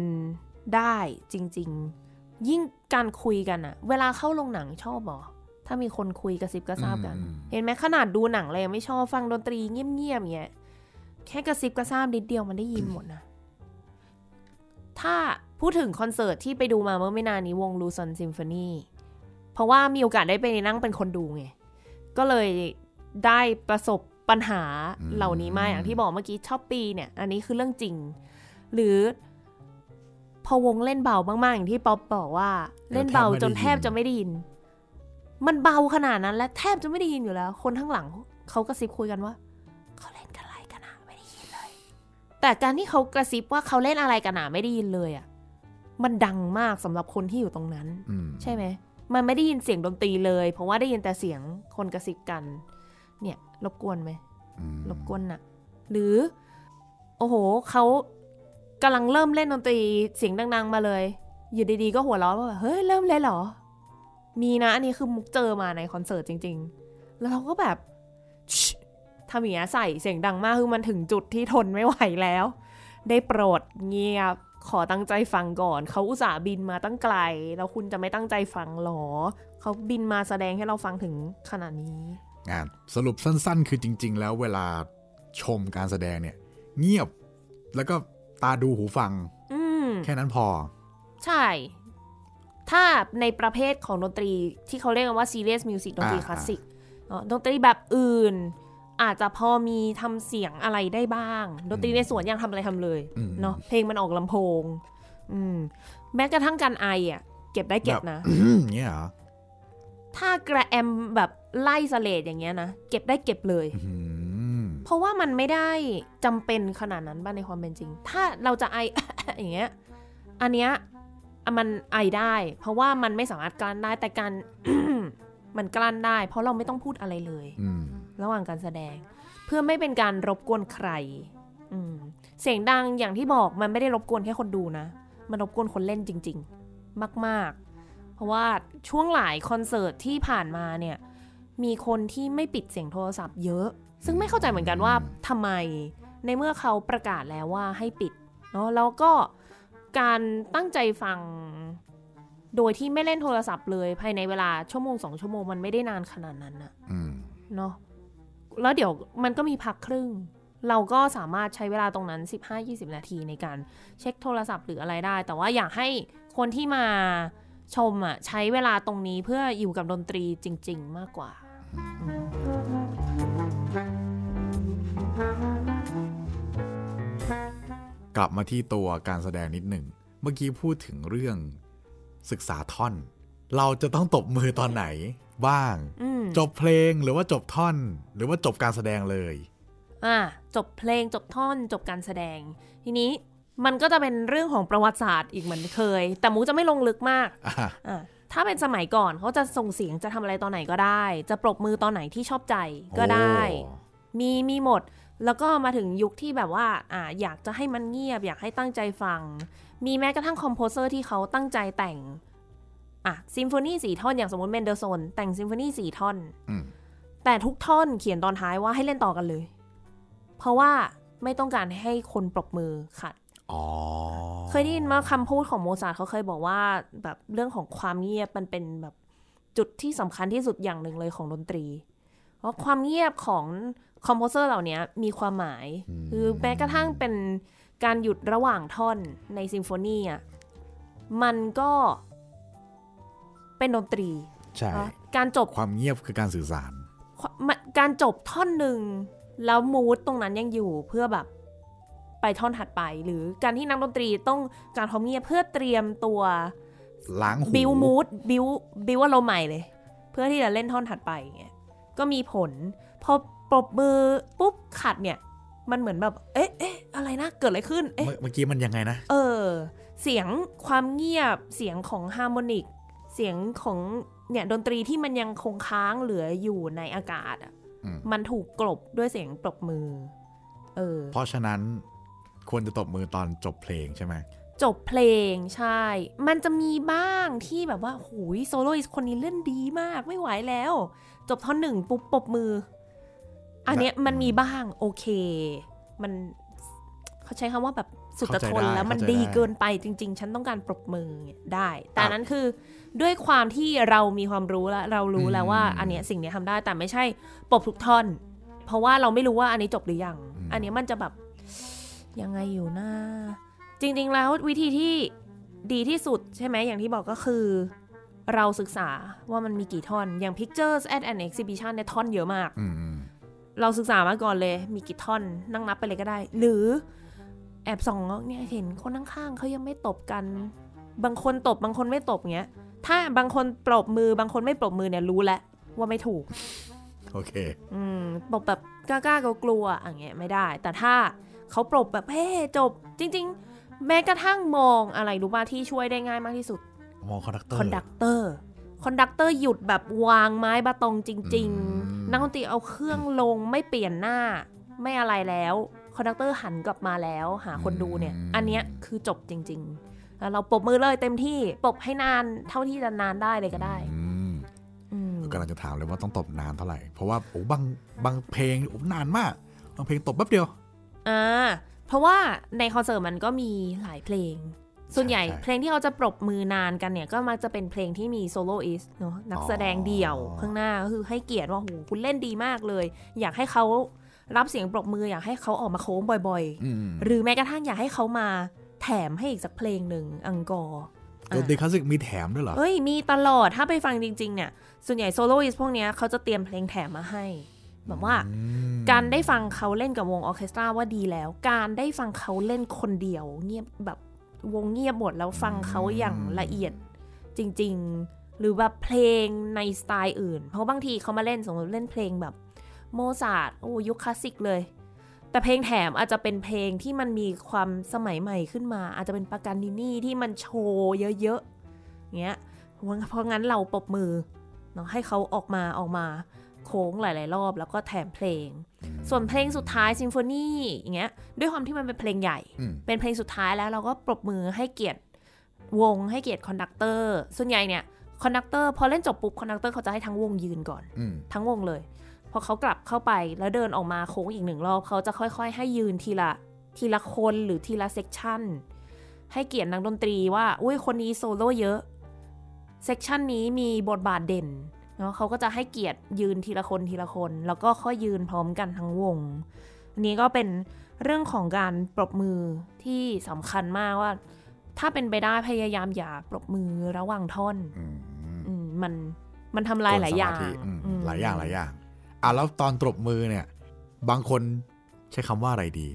ได้จริง ๆ ยิ่งการคุยกันอะเวลาเข้าโรงหนังชอบเหรอ ถ้ามีคนคุยกระซิบกระซาบกันอืมเห็นไหมขนาดดูหนังเลยยังไม่ชอบฟังดนตรีเงียบๆเงี้ยแค่กระซิบกระซาบนิดเดียวมันได้ยินหมดนะถ้าพูดถึงคอนเสิร์ตที่ไปดูมาเมื่อไม่นานนี้วงลูเซิร์นซิมโฟนีเพราะว่ามีโอกาสได้ไปนั่งเป็นคนดูไง ก็เลยได้ประสบปัญหาอืมเหล่านี้มาอย่างที่บอกเมื่อกี้ชอบปีเนี่ย อันนี้คือเรื่องจริง หรือพอวงเล่นเบามากๆอย่างที่ป๊อปบอกว่าเล่นเบาจนแทบจะไม่ได้ยิน มันเบาขนาดนั้นและแทบจะไม่ได้ยินอยู่แล้ว คนข้างหลังเขากระซิบคุยกันว่าเขาเล่นกันอะไรกันอะไม่ได้ยินเลย แต่การที่เขากระซิบว่าเขาเล่นอะไรกันอะไม่ได้ยินเลยอะมันดังมากสำหรับคนที่อยู่ตรงนั้นอืมใช่ไหมมันไม่ได้ยินเสียงดนตรีเลย เพราะว่าได้ยินแต่เสียงคนกระซิบกัน เนี่ยรบกวนไหมอืมรบกวนน่ะ หรือ โอ้โหเขากำลังเริ่มเล่นดนตรีเสียงดัง ๆ มาเลย อยู่ดีๆก็หัวเราะว่าแบบเฮ้ยเริ่มเลยเหรอ มีนะอันนี้คือมุกเจอมาในคอนเสิร์ตจริง ๆ แล้วเราก็แบบชิทำอย่างเงี้ยใส่เสียงดังมากคือมันถึงจุดที่ทนไม่ไหวแล้ว ได้โปรดเงียบขอตั้งใจฟังก่อน เขาอุตส่าห์บินมาตั้งไกล แล้วคุณจะไม่ตั้งใจฟังหรอ เขาบินมาแสดงให้เราฟังถึงขนาดนี้งานสรุปสั้นๆ คือจริง ๆ แล้วเวลาชมการแสดงเนี่ย เงียบแล้วก็ตาดูหูฟังอืมแค่นั้นพอ ใช่ ถ้าในประเภทของดนตรีที่เขาเรียกกันว่า serious music ดนตรีอ่าคลาสสิกเนอะดนตรีแบบอื่น อาจจะพอมีทำเสียงอะไรได้บ้าง ดนตรีในสวนยังทำอะไรทำเลยอืมเนาะเพลงมันออกลำโพง อืมแม้กระทั่งการไออะ เก็บได้เก็บนะอืมเงี้ยเหรอถ้ากระแอมแบบไล่สเลดอย่างเงี้ยนะ เก็บได้เก็บเลยอืมเพราะว่ามันไม่ได้จำเป็นขนาดนั้นบ้างในความเป็นจริง ถ้าเราจะไออย่างเงี้ย อันเนี้ยอะ มันไอได้ เพราะว่ามันไม่สามารถกลั้นได้แต่การ มันกลั้นได้ เพราะเราไม่ต้องพูดอะไรเลยอืมระหว่างการแสดง เพื่อไม่เป็นการรบกวนใครอืมเสียงดังอย่างที่บอกมันไม่ได้รบกวนแค่คนดูนะ มันรบกวนคนเล่นจริง ๆ มากเพราะว่าช่วงหลายคอนเสิร์ตที่ผ่านมาเนี่ย มีคนที่ไม่ปิดเสียงโทรศัพท์เยอะ ซึ่งไม่เข้าใจเหมือนกันว่าทำไมในเมื่อเขาประกาศแล้วว่าให้ปิดเนาะแล้วก็ การตั้งใจฟัง โดยที่ไม่เล่นโทรศัพท์เลย ภายในเวลาชั่วโมงสองชั่วโมงมันไม่ได้นานขนาดนั้นนะอืมเนาะแล้วเดี๋ยวมันก็มีพักครึ่ง เราก็สามารถใช้เวลาตรงนั้น 15-20 นาทีในการเช็คโทรศัพท์หรืออะไรได้ แต่ว่าอยากให้คนที่มาชมอะใช้เวลาตรงนี้เพื่ออยู่กับดนตรีจริง ๆ มากกว่า กลับมาที่ตัวการแสดงนิดหนึ่ง เมื่อกี้พูดถึงเรื่องศึกษาท่อน เราจะต้องตบมือตอนไหน บ้างอืมจบเพลงหรือว่าจบท่อน หรือว่าจบการแสดงเลย อะจบเพลงจบท่อน จบการแสดง ทีนี้มันก็จะเป็นเรื่องของประวัติศาสตร์อีกเหมือนเคย แต่มูจะไม่ลงลึกมากอะอะถ้าเป็นสมัยก่อนเขาจะส่งเสียงจะทำอะไรตอนไหนก็ได้ จะปรบมือตอนไหนที่ชอบใจก็ได้โอ้มีมีหมด แล้วก็มาถึงยุคที่แบบว่าอ่าอยากจะให้มันเงียบ อยากให้ตั้งใจฟัง มีแม้กระทั่ง composer ที่เขาตั้งใจแต่งอะซิมโฟนีสี่ท่อนอย่างสมมติเมนเดลโซห์นแต่งซิมโฟนีสี่ท่อนอืมแต่ทุกท่อนเขียนตอนท้ายว่าให้เล่นต่อกันเลย เพราะว่าไม่ต้องการให้คนปรบมือขัดอ๋อเคยได้ยินมาคำพูดของโมซาร์ทเขาเคยบอกว่าแบบเรื่องของความเงียบมันเป็นแบบจุดที่สำคัญที่สุดอย่างหนึ่งเลยของดนตรี เพราะความเงียบของ คอมโพเซอร์เหล่านี้มีความหมาย คือแม้กระทั่งเป็นการหยุดระหว่างท่อนในซิมโฟนีอะมันก็เป็นดนตรี ใช่เนอะการจบความเงียบคือการสื่อสารความมันการจบท่อนหนึ่ง แล้วมูดตรงนั้นยังอยู่เพื่อแบบไปท่อนถัดไป หรือการที่นักดนตรีต้องการความเงียบเพื่อเตรียมตัวล้างหูบิวมูดบิวบิวอารมณ์ใหม่เลย เพื่อที่จะเล่นท่อนถัดไปอย่างเงี้ยก็มีผลพอ ปรบมือปุ๊บขัดเนี่ย มันเหมือนแบบ เอ๊ะเอ๊ะอะไรนะ เกิดอะไรขึ้น เอ๊ะเมื่อเมื่อกี้มันยังไงนะ เออ เสียงความเงียบ เสียงของฮาร์โมนิก เสียงของเนี่ยดนตรีที่มันยังคงค้างเหลืออยู่ในอากาศอะอืมมันถูกกลบด้วยเสียงปรบมือ เออ เพราะฉะนั้นควรจะตบมือตอนจบเพลงใช่ไหม จบเพลงใช่ มันจะมีบ้างที่แบบว่าหูยโซโลอิสคนนี้เล่นดีมากไม่ไหวแล้ว จบท่อนหนึ่งปุ๊บปรบมือ อันเนี้ยมันมีบ้างโอเค มันเขาใช้คำว่าแบบสุดจะทนแล้วมันดีเกินไปจริง ๆ ฉันต้องการปรบมือเนี่ยได้ แต่อันนั้นคือด้วยความที่เรามีความรู้แล้ว เรารู้แล้วว่า อันเนี้ยสิ่งเนี้ยทำได้แต่ไม่ใช่ปรบทุกท่อน เพราะว่าเราไม่รู้ว่าอันนี้จบหรือยัง อันเนี้ยมันจะแบบยังไงอยู่นะจริง ๆ แล้ววิธีที่ดีที่สุดใช่ไหมอย่างที่บอกก็คือ เราศึกษาว่ามันมีกี่ท่อนอย่าง Pictures at an Exhibition เนี่ยท่อนเยอะมากอืมอืม เราศึกษามาก่อนเลย มีกี่ท่อนนั่งนับไปเลยก็ได้ หรือแอบส่องเนี่ยเห็นคนข้างๆเขายังไม่ตบกัน บางคนตบบางคนไม่ตบเงี้ย ถ้าบางคนปรบมือบางคนไม่ปรบมือเนี่ยรู้แล้วว่าไม่ถูก โอเค อืมปรบแบบกล้าๆกลัวๆอย่างเงี้ยไม่ได้ แต่ถ้าเขาปรบแบบเฮ้จบ จริง ๆ แม้กระทั่งมองอะไรรู้ป่ะที่ช่วยได้ง่ายมากที่สุด มอง conductor conductor conductor หยุดแบบวางไม้ baton จริงอืมๆนักดนตรีเอาเครื่องลงไม่เปลี่ยนหน้า ไม่อะไรแล้ว conductor หันกลับมาแล้ว หาคนดูเนี่ย อันเนี้ยคือจบจริง ๆ แล้วเราปรบมือเลยเต็มที่ปรบให้นานเท่าที่จะนานได้เลยก็ได้อืมอืมกำลังจะถามเลยว่าต้องตบนานเท่าไหร่ เพราะว่าโอ้บางบางเพลงโอ้นานมากบางเพลงตบแป๊บเดียวอ่าเพราะว่าในคอนเสิร์ตมันก็มีหลายเพลง ส่วนใหญ่ใช่เพลงที่เขาจะปรบมือนานกันเนี่ย ก็มักจะเป็นเพลงที่มีโซโลอิสเนาะนักแสดงเดี่ยวอ๋อข้างหน้าก็คือให้เกียรติว่าโหคุณเล่นดีมากเลย อยากให้เขารับเสียงปรบมืออยากให้เขาออกมาโค้งบ่อยอืมๆหรือแม้กระทั่งอยากให้เขามาแถมให้อีกสักเพลงหนึ่ง encoreดนตรีคลาสสิกมีแถมด้วยเหรอ เอ้มีตลอดถ้าไปฟังจริง ๆ เนี่ย ส่วนใหญ่ soloist พวกเนี้ยเขาจะเตรียมเพลงแถมมาให้ แบบว่าอืมการได้ฟังเขาเล่นกับวงออร์เคสตราว่าดีแล้ว การได้ฟังเขาเล่นคนเดียว เงียบแบบ วงเงียบหมดแล้วฟังเขาอย่างละเอียดจริง ๆ หรือแบบเพลงในสไตล์อื่น เพราะบางทีเขามาเล่นสมมติเล่นเพลงแบบโมซาร์ทโอ้ยุคคลาสสิกเลย แต่เพลงแถมอาจจะเป็นเพลงที่มันมีความสมัยใหม่ขึ้นมา อาจจะเป็นปากานินี่ที่มันโชว์เยอะๆเงี้ยเพราะเพราะงั้นเราปรบมือเนาะให้เขาออกมาออกมา โค้งหลาย ๆ รอบ แล้วก็แถมเพลง ส่วนเพลงสุดท้ายซิมโฟนีอย่างเงี้ยด้วยความที่มันเป็นเพลงใหญ่อืมเป็นเพลงสุดท้ายแล้วเราก็ปรบมือให้เกียรติวงให้เกียรติ conductor ส่วนใหญ่เนี่ยconductor พอเล่นจบปุ๊บ conductor เขาจะให้ทั้งวงยืนก่อนอืมทั้งวงเลย พอเขากลับเข้าไปแล้วเดินออกมาโค้งอีกหนึ่งรอบเขาจะค่อย ๆ ให้ยืนทีละทีละคนหรือทีละ section ให้เกียรตินักดนตรีว่า อุ้ยคนนี้โซโล่เยอะ section นี้มีบทบาทเด่น เนาะเขาก็จะให้เกียรติยืนทีละคนทีละคน แล้วก็ค่อยยืนพร้อมกันทั้งวง อันนี้ก็เป็นเรื่องของการปรบมือที่สำคัญมากว่า ถ้าเป็นไปได้พยายามอย่าปรบมือระหว่างท่อนอืมอืมมันมันทำลายหลายอย่างกวนสมธิอืมอืมหลายอย่างหลายอย่างอะแล้วตอนตบมือเนี่ย บางคนใช้คำว่าอะไรดี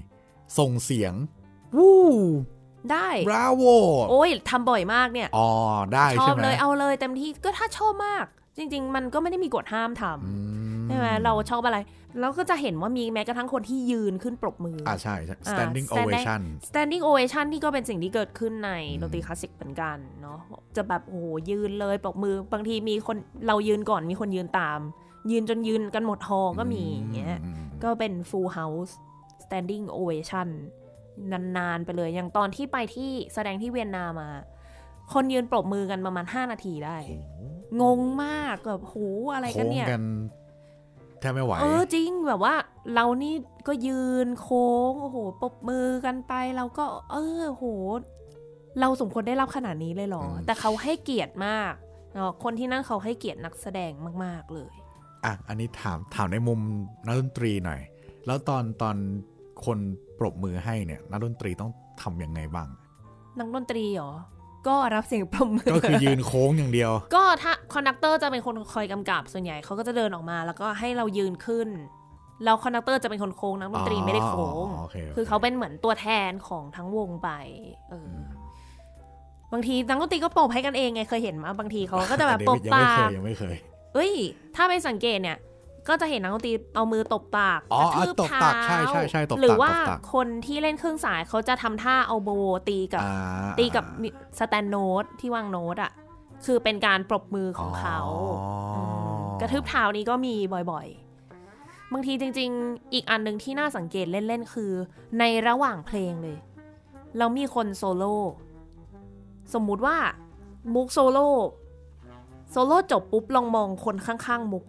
ส่งเสียงวู้ได้บราโวโอ้ยทำบ่อยมากเนี่ย อ๋อ ได้ชอใช่บไหมเลย เอาเลยเต็มที่ ก็ถ้าชอบมาก จริง ๆ มันก็ไม่ได้มีกฎห้ามทอืำใช่ไหมเราชอบอะไรแล้วก็จะเห็นว่ามีแม้กระทั่งคนที่ยืนขึ้นปรบมือออ่าใช่ใช่อ่า standing standing ovation standing ovation ที่ก็เป็นสิ่งที่เกิดขึ้นในอืมดนตรีคลาสสิกเหมือนกันเนาะจะแบบโอ้โหยืนเลยปรบมือบางทีมีคนเรายืนก่อนมีคนยืนตาม ยืนจนยืนกันหมดฮอก็มีอย่างเงี้ยอืมก็เป็น full house standing ovation นานๆไปเลยอย่างตอนที่ไปที่แสดงที่เวียนนามา คนยืนปรบมือกันประมาณ 5 นาทีได้ งงมากแบบโหอะไรกันโค้งเนี่ยกันแทบไม่ไหว เออจริงแบบว่า เรานี่ก็ยืนโค้งโอ้โหปรบมือกันไปเราก็ เออโห เราสมควรได้รับขนาดนี้เลยเหรออืมแต่เขาให้เกียรติมากเนาะคนที่นั่นเขาให้เกียรตินักแสดงมาก ๆ เลย อะ อันนี้ถามถามในมุมนักดนตรีหน่อย แล้วตอนตอนคนปรบมือให้เนี่ย นักดนตรีต้องทำยังไงบ้าง นักดนตรีเหรอ ก็รับเสียงปรบมือ ก็คือยืนโค้งอย่างเดียว ก็ถ้า conductor จะเป็นคนคอยกำกับส่วนใหญ่เขาก็จะเดินออกมา แล้วก็ให้เรายืนขึ้นแล้วคอนดักเตอร์จะเป็นคนโค้งนักดนตรีไม่ได้โค้งอ๋อโอเคโอเคคือเขาเป็นเหมือนตัวแทนของทั้งวงไป เอออบางทีนักดนตรีก็ปรบให้กันเองไงเคยเห็นมาบางทีเขาก็จะแบบปรบยังปาไม่เคกยยังไม่เคย เอ้ย ถ้าไปสังเกตเนี่ย ก็จะเห็นนักดนตรีเอามือตบปากอ๋อกระทืบตบเท้าปากใช่ใช่ใช่ตบปากหรือว่าตบปากคนที่เล่นเครื่องสายเขาจะทำท่าเอาโบตีกับอ่าตีกับสแตนโนตที่วางโน้ตอะคือเป็นการปรบมือของเขาอ๋อมกระทืบเท้านี้ก็มีบ่อยๆ บางทีจริง ๆ อีกอันหนึ่งที่น่าสังเกตเล่นๆ คือ ในระหว่างเพลงเลย เรามีคนโซโล่สมมุติว่ามุกโซโล่โซโล่จบปุ๊บลองมองคนข้างๆ มุก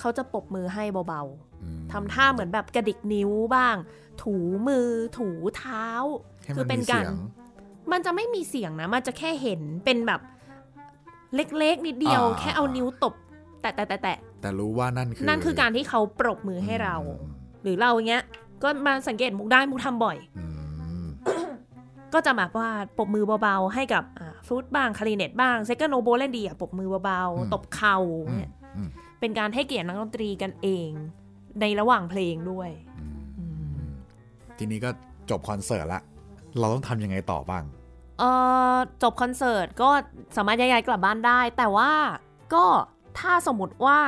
เขาจะปรบมือให้เบาๆอืมทำท่าเหมือนแบบกระดิกนิ้วบ้าง ถูมือถูเท้าให้คืมัอเป็นมีการสียงมันจะไม่มีเสียงนะ มันจะแค่เห็นเป็นแบบเล็กๆ นิดเดียวอ่าแค่เอานิ้วตบ แตะแตะแตะแตะแต่รู้ว่านั่นคือ นั่นคือการที่เขาปรบมือให้เราอืมหรือเราอย่างเงี้ย ก็มาสังเกตมุกได้มุกทำบ่อยอืมก็จะแบบว่าปรบมือเบาๆ ให้กับฟลุตบ้างคาริเนตบ้างเซคันโนโบเล่นดีอะปรบมือเบาอืมๆตบเข่าอืมเนี่ยอืม เป็นการให้เกียรตินักดนตรีกันเอง ในระหว่างเพลงด้วยอืมอืมทีนี้ก็จบคอนเสิร์ตละ เราต้องทำยังไงต่อบ้าง เออจบคอนเสิร์ตก็สามารถย้ายๆกลับบ้านได้ แต่ว่าก็ถ้าสมมติว่า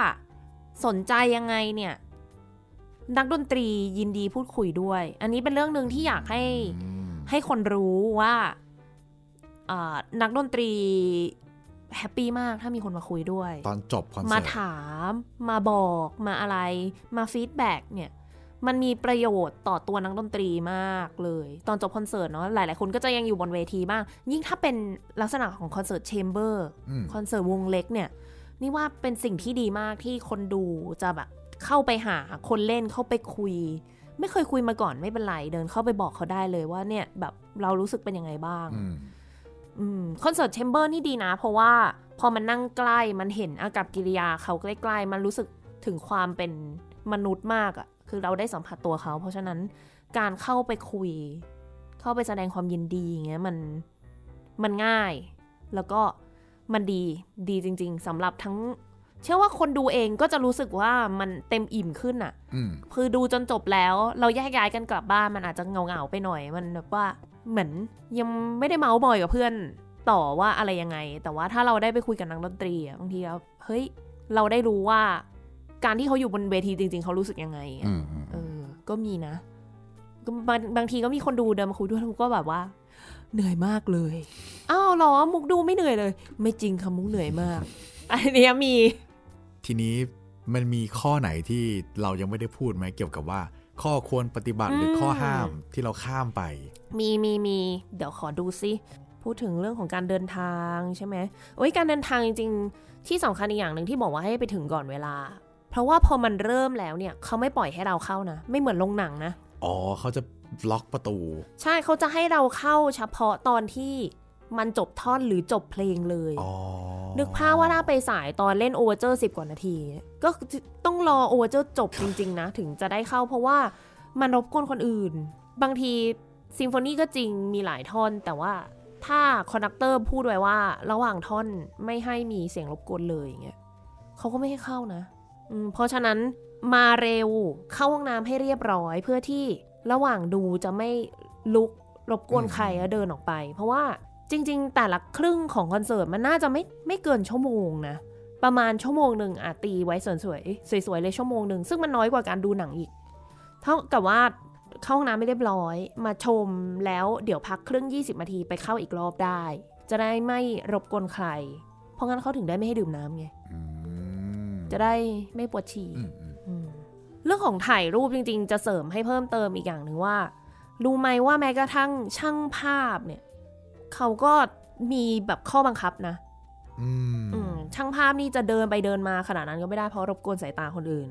สนใจยังไงเนี่ย นักดนตรียินดีพูดคุยด้วย อันนี้เป็นเรื่องหนึ่งที่อยากให้อืมให้คนรู้ว่าอ่านักดนตรี แฮปปี้มากถ้ามีคนมาคุยด้วย ตอนจบคอนมาเสิร์ตถามมาบอกมาอะไร มาฟีดแบ็กเนี่ยมันมีประโยชน์ต่อตัวนักดนตรีมากเลย ตอนจบคอนเสิร์ตเนาะหลาย ๆ คนก็จะยังอยู่บนเวทีบ้าง ยิ่งถ้าเป็นลักษณะของคอนเสิร์ต chamber อืมคอนเสิร์ตวงเล็กเนี่ย นี่ว่าเป็นสิ่งที่ดีมากที่คนดูจะแบบเข้าไปหาคนเล่นเข้าไปคุย ไม่เคยคุยมาก่อนไม่เป็นไร เดินเข้าไปบอกเขาได้เลยว่าเนี่ยแบบเรารู้สึกเป็นยังไงบ้างอืมอืม คอนเสิร์ต chamber นี่ดีนะ เพราะว่าพอมันนั่งใกล้มันเห็นอากัปกิริยาเขาใกล้ๆ มันรู้สึกถึงความเป็นมนุษย์มากอะ่ะ คือเราได้สัมผัสตัวเขา เพราะฉะนั้นการเข้าไปคุย เข้าไปแสดงความยินดีอย่างเงี้ยมันมันง่าย แล้วก็มันดีดีจริง ๆสำหรับทั้ง เชื่อว่าคนดูเองก็จะรู้สึกว่ามันเต็มอิ่มขึ้นอะอืมคือดูจนจบแล้ว เราแยกย้ายกันกลับบ้านมันอาจจะเงาเงาๆไปหน่อย มันแบบว่า เหมือนยังไม่ได้เมาส์มอยกับเพื่อนต่อว่าอะไรยังไง แต่ว่าถ้าเราได้ไปคุยกับนักดนตรีอะบางทีแล้วเฮ้ยเราได้รู้ว่า การที่เขาอยู่บนเวทีจริง ๆ เขารู้สึกยังไงอะอืมอืมเออ ก็มีนะก็บางบางทีก็มีคนดูเดินมาคุยด้วยมุกก็แบบว่า เหนื่อยมากเลยอ้าวเหรอมุกดูไม่เหนื่อยเลย ไม่จริงค่ะมุกเหนื่อยมากอันเนี้ยมี ทีนี้มันมีข้อไหนที่เรายังไม่ได้พูดไหมเกี่ยวกับว่า ข้อควรปฏิบัติหรือข้อห้ามที่เราข้ามไป มีมีมีเดี๋ยวขอดูซิพูดถึงเรื่องของการเดินทางใช่ไหมโอ้ยการเดินทางจริงๆ ที่สำคัญอีกอย่างหนึ่งที่บอกว่าให้ไปถึงก่อนเวลา เพราะว่าพอมันเริ่มแล้วเนี่ยเขาไม่ปล่อยให้เราเข้านะ ไม่เหมือนโรงหนังนะ อ๋อเขาจะล็อกประตู ใช่เขาจะให้เราเข้าเฉพาะตอนที่ มันจบท่อนหรือจบเพลงเลยอ๋อนึกภาพว่าถ้าไปสายตอนเล่นโอเวอร์เจอร์สิบกว่านาที ก็ต้องรอโอเวอร์เจอร์จบจริง ๆ นะ ถึงจะได้เข้าเพราะว่ามันรบกวนคนอื่น บางทีซิมโฟนีก็จริงมีหลายท่อน แต่ว่าถ้า conductor พูดไว้ว่า ระหว่างท่อนไม่ให้มีเสียงรบกวนเลยอย่างเงี้ยเขาก็ไม่ให้เข้านะอืมเพราะฉะนั้นมาเร็วเข้าห้องน้ำให้เรียบร้อยเพื่อที่ระหว่างดูจะไม่ลุกรบกวนใครแล้วเดินออกไป เพราะว่า จริง ๆ แต่ละครึ่งของคอนเสิร์ตมันน่าจะไม่ไม่เกินชั่วโมงนะ ประมาณชั่วโมงหนึ่งอาตีไว้สวยๆสวยๆเลยชั่วโมงหนึ่งซึ่งมันน้อยกว่าการดูหนังอีก เท่ากับว่าเข้าห้องน้ำไม่เรียบร้อย มาชมแล้วเดี๋ยวพักครึ่ง 20นาทีไปเข้าอีกรอบได้ จะได้ไม่รบกวนใคร เพราะงั้นเขาถึงได้ไม่ให้ดื่มน้ำไงอืมจะได้ไม่ปวดฉี่อืมอืมอืมเรื่องของถ่ายรูปจริง ๆ จะเสริมให้เพิ่มเติมอีกอย่างหนึ่งว่า รู้ไหมว่าแม้กระทั่งช่างภาพเนี่ย เขาก็มีแบบข้อบังคับนะอืมอืมช่างภาพนี่จะเดินไปเดินมาขนาดนั้นก็ไม่ได้เพราะรบกวนสายตาคนอื่น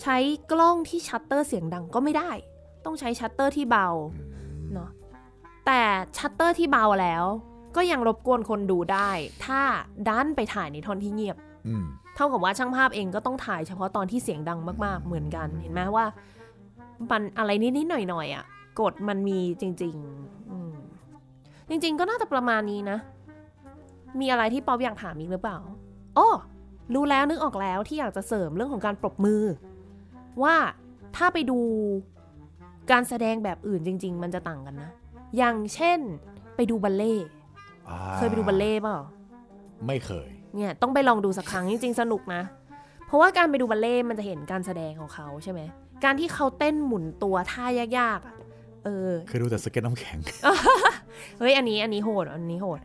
ใช้กล้องที่ชัตเตอร์เสียงดังก็ไม่ได้ ต้องใช้ชัตเตอร์ที่เบาเนาะแต่ชัตเตอร์ที่เบาแล้ว ก็ยังรบกวนคนดูได้ ถ้าดันไปถ่ายในท่อนที่เงียบอืมเท่ากับว่าช่างภาพเองก็ต้องถ่ายเฉพาะตอนที่เสียงดังมากๆ เหมือนกัน เห็นไหมว่ามันอะไรนิดๆหน่อยๆอะกฎมันมีจริงๆอืม จริงๆ ก็น่าจะประมาณนี้นะ มีอะไรที่ป๊อปอยากถามอีกหรือเปล่าอ้อรู้แล้วนึกออกแล้วที่อยากจะเสริมเรื่องของการปรบมือ ว่าถ้าไปดูการแสดงแบบอื่นจริง ๆ มันจะต่างกันนะ อย่างเช่นไปดูบัลเล่ต์อ่าเคยไปดูบัลเล่ต์เปล่าไม่เคย เนี่ยต้องไปลองดูสักครั้งจริงๆสนุกนะ เพราะว่าการไปดูบัลเล่ต์มันจะเห็นการแสดงของเขาใช่ไหมการที่เขาเต้นหมุนตัวท่ายากๆอะ เออเคยดูแต่สเก็ตน้ำแข็ง เฮ้ยอันนี้อันนี้โหดอันนี้โหด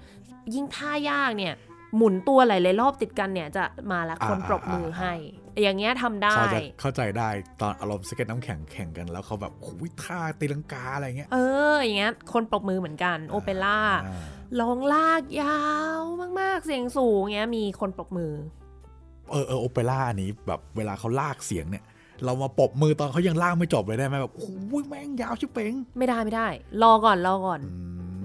ยิ่งท่ายากเนี่ย หมุนตัวหลายๆรอบติดกันเนี่ยจะมาละคนอ่าปรบมือให้ อย่างเงี้ยทำได้พอจะเข้าใจได้ตอนอารมณ์สเก็ตน้ำแข็งแข่งกันแล้วเขาแบบโอ้ยท่าตีลังกาอะไรเงี้ย เอออย่างเงี้ยคนปรบมือเหมือนกันโอเปร่าอ่าร้องลากยาวมากๆ เสียงสูงเงี้ยมีคนปรบมือ เออเออโอเปร่าอันนี้แบบเวลาเขาลากเสียงเนี่ย เรามาปรบมือตอนเขายังลากไม่จบเลยได้ไหมแบบโอ้ยแม่งยาวชิบเป้งไม่ได้ไม่ได้ รอก่อนรอก่อน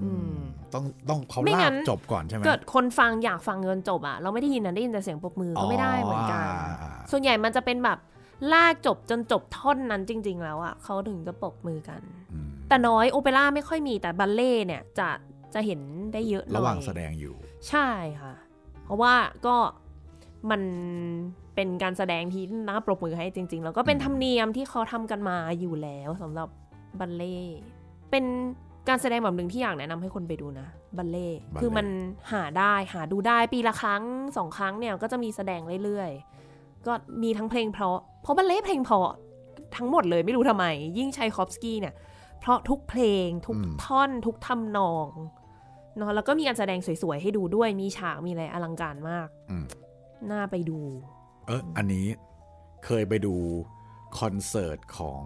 อืมมต้องต้องเขาไม่ลางั้กนจบก่อนใช่ไหมเกิดคนฟังอยากฟังจนจบอะเราไม่ได้ยินนะได้ยินแต่เสียงปรบมือก็ไม่ได้เหมือนกันอ่าส่วนใหญ่มันจะเป็นแบบลากจบจนจบท่อนนั้นจริง ๆ แล้วอะเขาถึงจะปรบมือกันอืมแต่น้อยโอเปร่าไม่ค่อยมีแต่บัลเล่ต์เนี่ยจะจะเห็นได้เยอะหน่อยระหว่างแสดงอยู่ ใช่ค่ะ เพราะว่าก็มัน เป็นการแสดงที่น่าปรบมือให้จริง ๆ แล้วก็เป็นอืมธรรมเนียมที่เขาทำกันมาอยู่แล้วสำหรับบัลเล่ต์เป็นการแสดงแบบหนึ่งที่อยากแนะนำให้คนไปดูนะบัลเล่ต์คือมันหาได้หาดูได้ปีละครั้งสองครั้งเนี่ยก็จะมีแสดงเรื่อยๆ ก็มีทั้งเพลงเพราะ เพราะบัลเล่ต์เพลงเพราะทั้งหมดเลยไม่รู้ทำไม ยิ่งชัยคอฟสกี้เนี่ย เพราะทุกเพลงทุกอืมท่อนทุกทำนองเนาะแล้วก็มีการแสดงสวยๆ ให้ดูด้วยมีฉากมีอะไรอลังการมากอืมน่าไปดู เอออันนี้เคยไปดูคอนเสิร์ตของ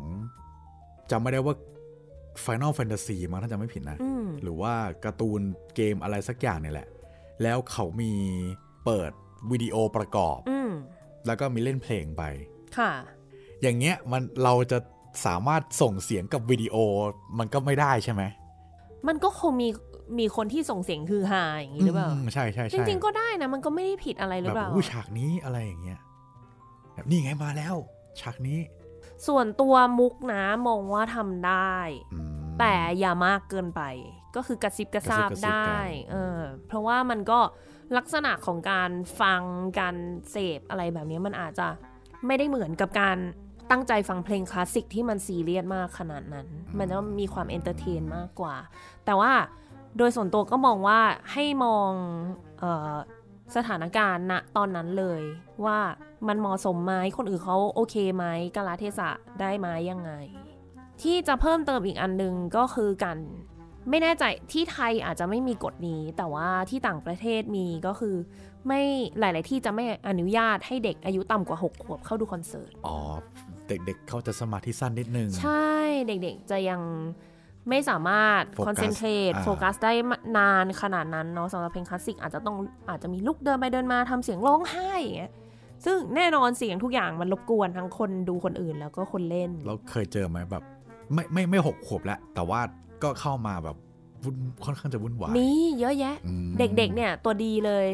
จำไม่ได้ว่า Final Fantasy มั้งถ้าจำไม่ผิดนะอืมหรือว่าการ์ตูนเกมอะไรสักอย่างเนี่ยแหละ แล้วเขามีเปิดวิดีโอประกอบอืมแล้วก็มีเล่นเพลงไปค่ะ อย่างเงี้ยมันเราจะสามารถส่งเสียงกับวิดีโอมันก็ไม่ได้ใช่ไหม มันก็คงมีมีคนที่ส่งเสียงคือฮาอย่างนี้หรือเปล่ามใช่ใช่จใช่ริงๆก็ได้นะ มันก็ไม่ได้ผิดอะไรหรือแบบเปล่าอู้ฉากนี้อะไรอย่างเงี้ย แบบนี่ไงมาแล้วฉากนี้ ส่วนตัวมุกนะมองว่าทำได้อืมแต่อย่ามากเกินไป ก็คือกระซิบกระซาบกระซิบกระซิบได้กันเออเพราะว่ามันก็ลักษณะของการฟังการเสพอะไรแบบนี้มันอาจจะไม่ได้เหมือนกับการตั้งใจฟังเพลงคลาสสิกที่มันซีเรียสมากขนาดนั้น มันจะมีความ entertain มากกว่า แต่ว่าโดยส่วนตัวก็มองว่าให้มองเออสถานการณ์ณตอนนั้นเลยว่า มันเหมาะสมไหมคนอื่นเขาโอเคไหมกาลเทศะได้ไหมยังไง ที่จะเพิ่มเติมอีกอันหนึ่งก็คือการไม่แน่ใจที่ไทยอาจจะไม่มีกฎนี้ แต่ว่าที่ต่างประเทศมีก็คือไม่หลาย ๆ ที่จะไม่อนุญาตให้เด็กอายุต่ำกว่า 6 ขวบเข้าดูคอนเสิร์ต อ๋อ เด็ก ๆ เขาจะสมาธิสั้นนิดนึง ใช่เด็ก ๆ จะยังไม่สามารถโฟกัส concentrate อ่าโฟกัสได้นานขนาดนั้นเนาะสำหรับเพลงคลาสสิกอาจจะต้องอาจจะมีลุกเดินไปเดินมาทำเสียงร้องไห้อย่างเงี้ย ซึ่งแน่นอนเสียงทุกอย่างมันรบกวนทั้งคนดูคนอื่นแล้วก็คนเล่น เราเคยเจอไหมแบบ ไม่ไม่ไม่หกขวบแล้ว แต่ว่าก็เข้ามาแบบวุ่นค่อนข้างจะวุ่นวายมีเยอะแยะอืมเด็กๆเนี่ยตัวดีเลย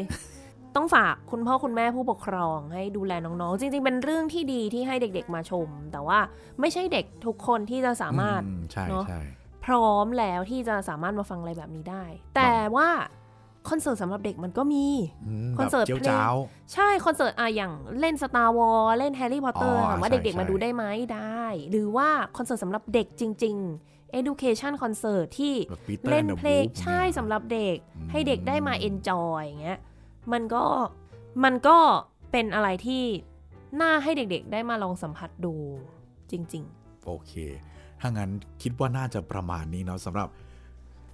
ต้องฝากคุณพ่อคุณแม่ผู้ปกครองให้ดูแลน้องๆ จริง ๆ เป็นเรื่องที่ดีที่ให้เด็ก ๆ มาชม แต่ว่าไม่ใช่เด็กทุกคนที่จะสามารถอืมใช่เนอะใช่พร้อมแล้วที่จะสามารถมาฟังอะไรแบบนี้ได้ แต่ว่า คอนเสิร์ตสำหรับเด็กมันก็มีอืมคอนเสิร์ตแบบเจียวเพลงจ้าวใช่คอนเสิร์ตอะอย่างเล่น Star Wars เล่น Harry Potter อ๋อถามว่าใช่เด็กๆมาใช่ดูได้ไหมได้ หรือว่าคอนเสิร์ตสำหรับเด็กจริง ๆ education concert ที่แบบ Peter เล่น and the เพลง Wolf ใช่เนี่ยสำหรับเด็กอืมให้เด็กได้มา enjoy อย่างเงี้ยมันก็มันก็เป็นอะไรที่น่าให้เด็กๆ ได้มาลองสัมผัสดูจริงโอเค ถ้างั้นคิดว่าน่าจะประมาณนี้เนาะสำหรับ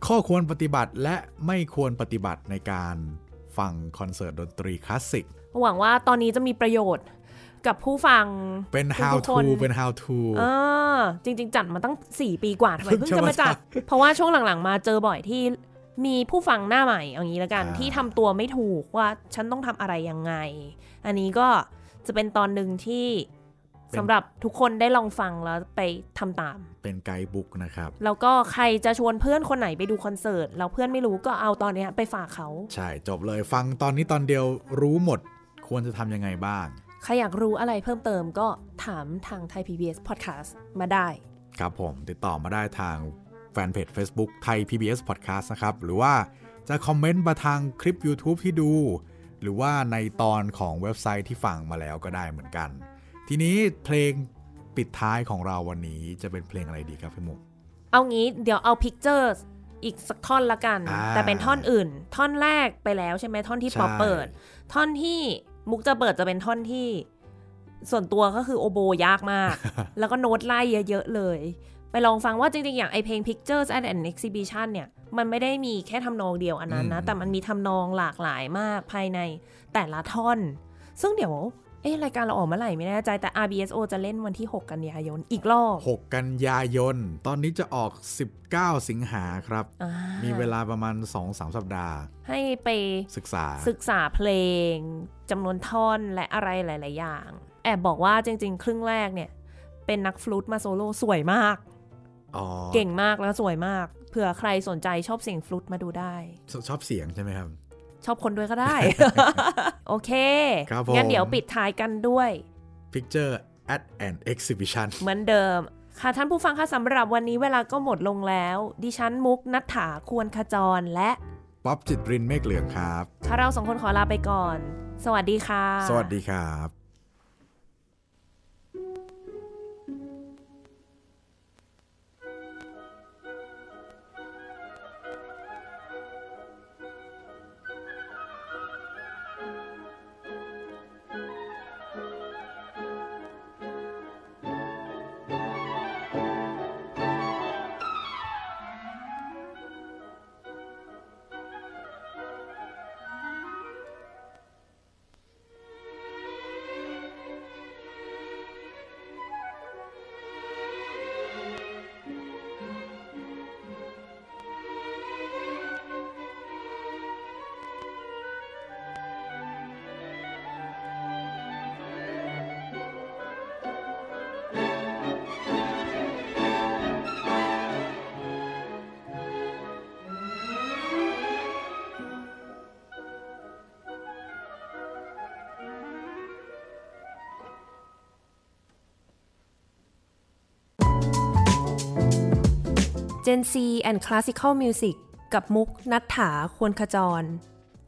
ข้อควรปฏิบัติและไม่ควรปฏิบัติในการฟังคอนเสิร์ตดนตรีคลาสสิกๆหวังว่าตอนนี้จะมีประโยชน์กับผู้ฟังเป็นทุก how ๆคน to เป็น how to เออจริง ๆ จัดมาตั้ง 4 ปีกว่าทำไมเพิ่เพิ่งงจะจะมามาจัดจัด เพราะว่าช่วงหลังๆ มาเจอบ่อยที่มีผู้ฟังหน้าใหม่เอางี้แล้วกันอ่าที่ทำตัวไม่ถูกว่าฉันต้องทำอะไรยังไง อันนี้ก็จะเป็นตอนหนึ่งที่ สำหรับทุกคนได้ลองฟังแล้วไปทำตาม เป็นไกด์บุ๊กนะครับ แล้วก็ใครจะชวนเพื่อนคนไหนไปดูคอนเสิร์ตแล้วเพื่อนไม่รู้ก็เอาตอนเนี้ยไปฝากเขา ใช่จบเลยฟังตอนนี้ตอนเดียวรู้หมด ควรจะทำยังไงบ้าง ใครอยากรู้อะไรเพิ่มเติมก็ถามทางไทย PBS Podcast มาได้ ครับผมติดต่อมาได้ทางแฟนเพจ Facebook ไทย PBS Podcast นะครับ หรือว่าจะคอมเมนต์มาทางคลิป YouTube ที่ดู หรือว่าในตอนของเว็บไซต์ที่ฟังมาแล้วก็ได้เหมือนกัน ทีนี้เพลงปิดท้ายของเราวันนี้จะเป็นเพลงอะไรดีครับพี่มุกเอางี้เดี๋ยวเอา Pictures อีกสักท่อนละกันอ่าแต่เป็นท่อนอื่น ท่อนแรกไปแล้วใช่ไหมท่อนที่ใช่ปอเปิด ท่อนที่มุกจะเปิดจะเป็นท่อนที่ส่วนตัวก็คือโอโบยากมาก แล้วก็โน้ตไล่เยอะ ๆ เลย ไปลองฟังว่าจริง ๆ อย่างไอเพลง Pictures at an Exhibition เนี่ย มันไม่ได้มีแค่ทำนองเดียวอันนั้นนะอืมแต่มันมีทำนองหลากหลายมากภายในแต่ละท่อน ซึ่งเดี๋ยวเอ๊ะรายการเราออกเมื่อไหร่ไม่แน่ใจแต่ RBSO จะเล่นวันที่ 6 กันยายนอีกรอบ 6 กันยายน ตอนนี้จะออก 19 สิงหาครับอ่ามีเวลาประมาณ 2-3 สัปดาห์ ให้ไปศึกษาศึกษาเพลงจำนวนท่อนและอะไรหลาย ๆ อย่าง แอบบอกว่าจริง ๆ ครึ่งแรกเนี่ย เป็นนักฟลูตมาโซโล่สวยมากอ๋อเก่งมากแล้วสวยมากเผื่อใครสนใจชอบเสียงฟลูตมาดูได้ชชอบเสียงใช่ไหมครับ ชอบคนด้วยก็ได้ โอเคครับผมงั้นเดี๋ยวปิดท้ายกันด้วย Picture at an exhibition เหมือนเดิมค่ะท่านผู้ฟังคะสำหรับวันนี้เวลาก็หมดลงแล้ว ดิฉันมุกนัฐถาควรขจรและป๊อบจิตรินเมฆเหลืองครับ ถ้าเราสองคนขอลาไปก่อน สวัสดีค่ะ สวัสดีครับ Gen C and Classical Music กับมุกนัฐถาควรขจร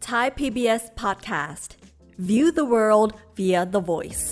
Thai PBS podcast. View the world via the voice.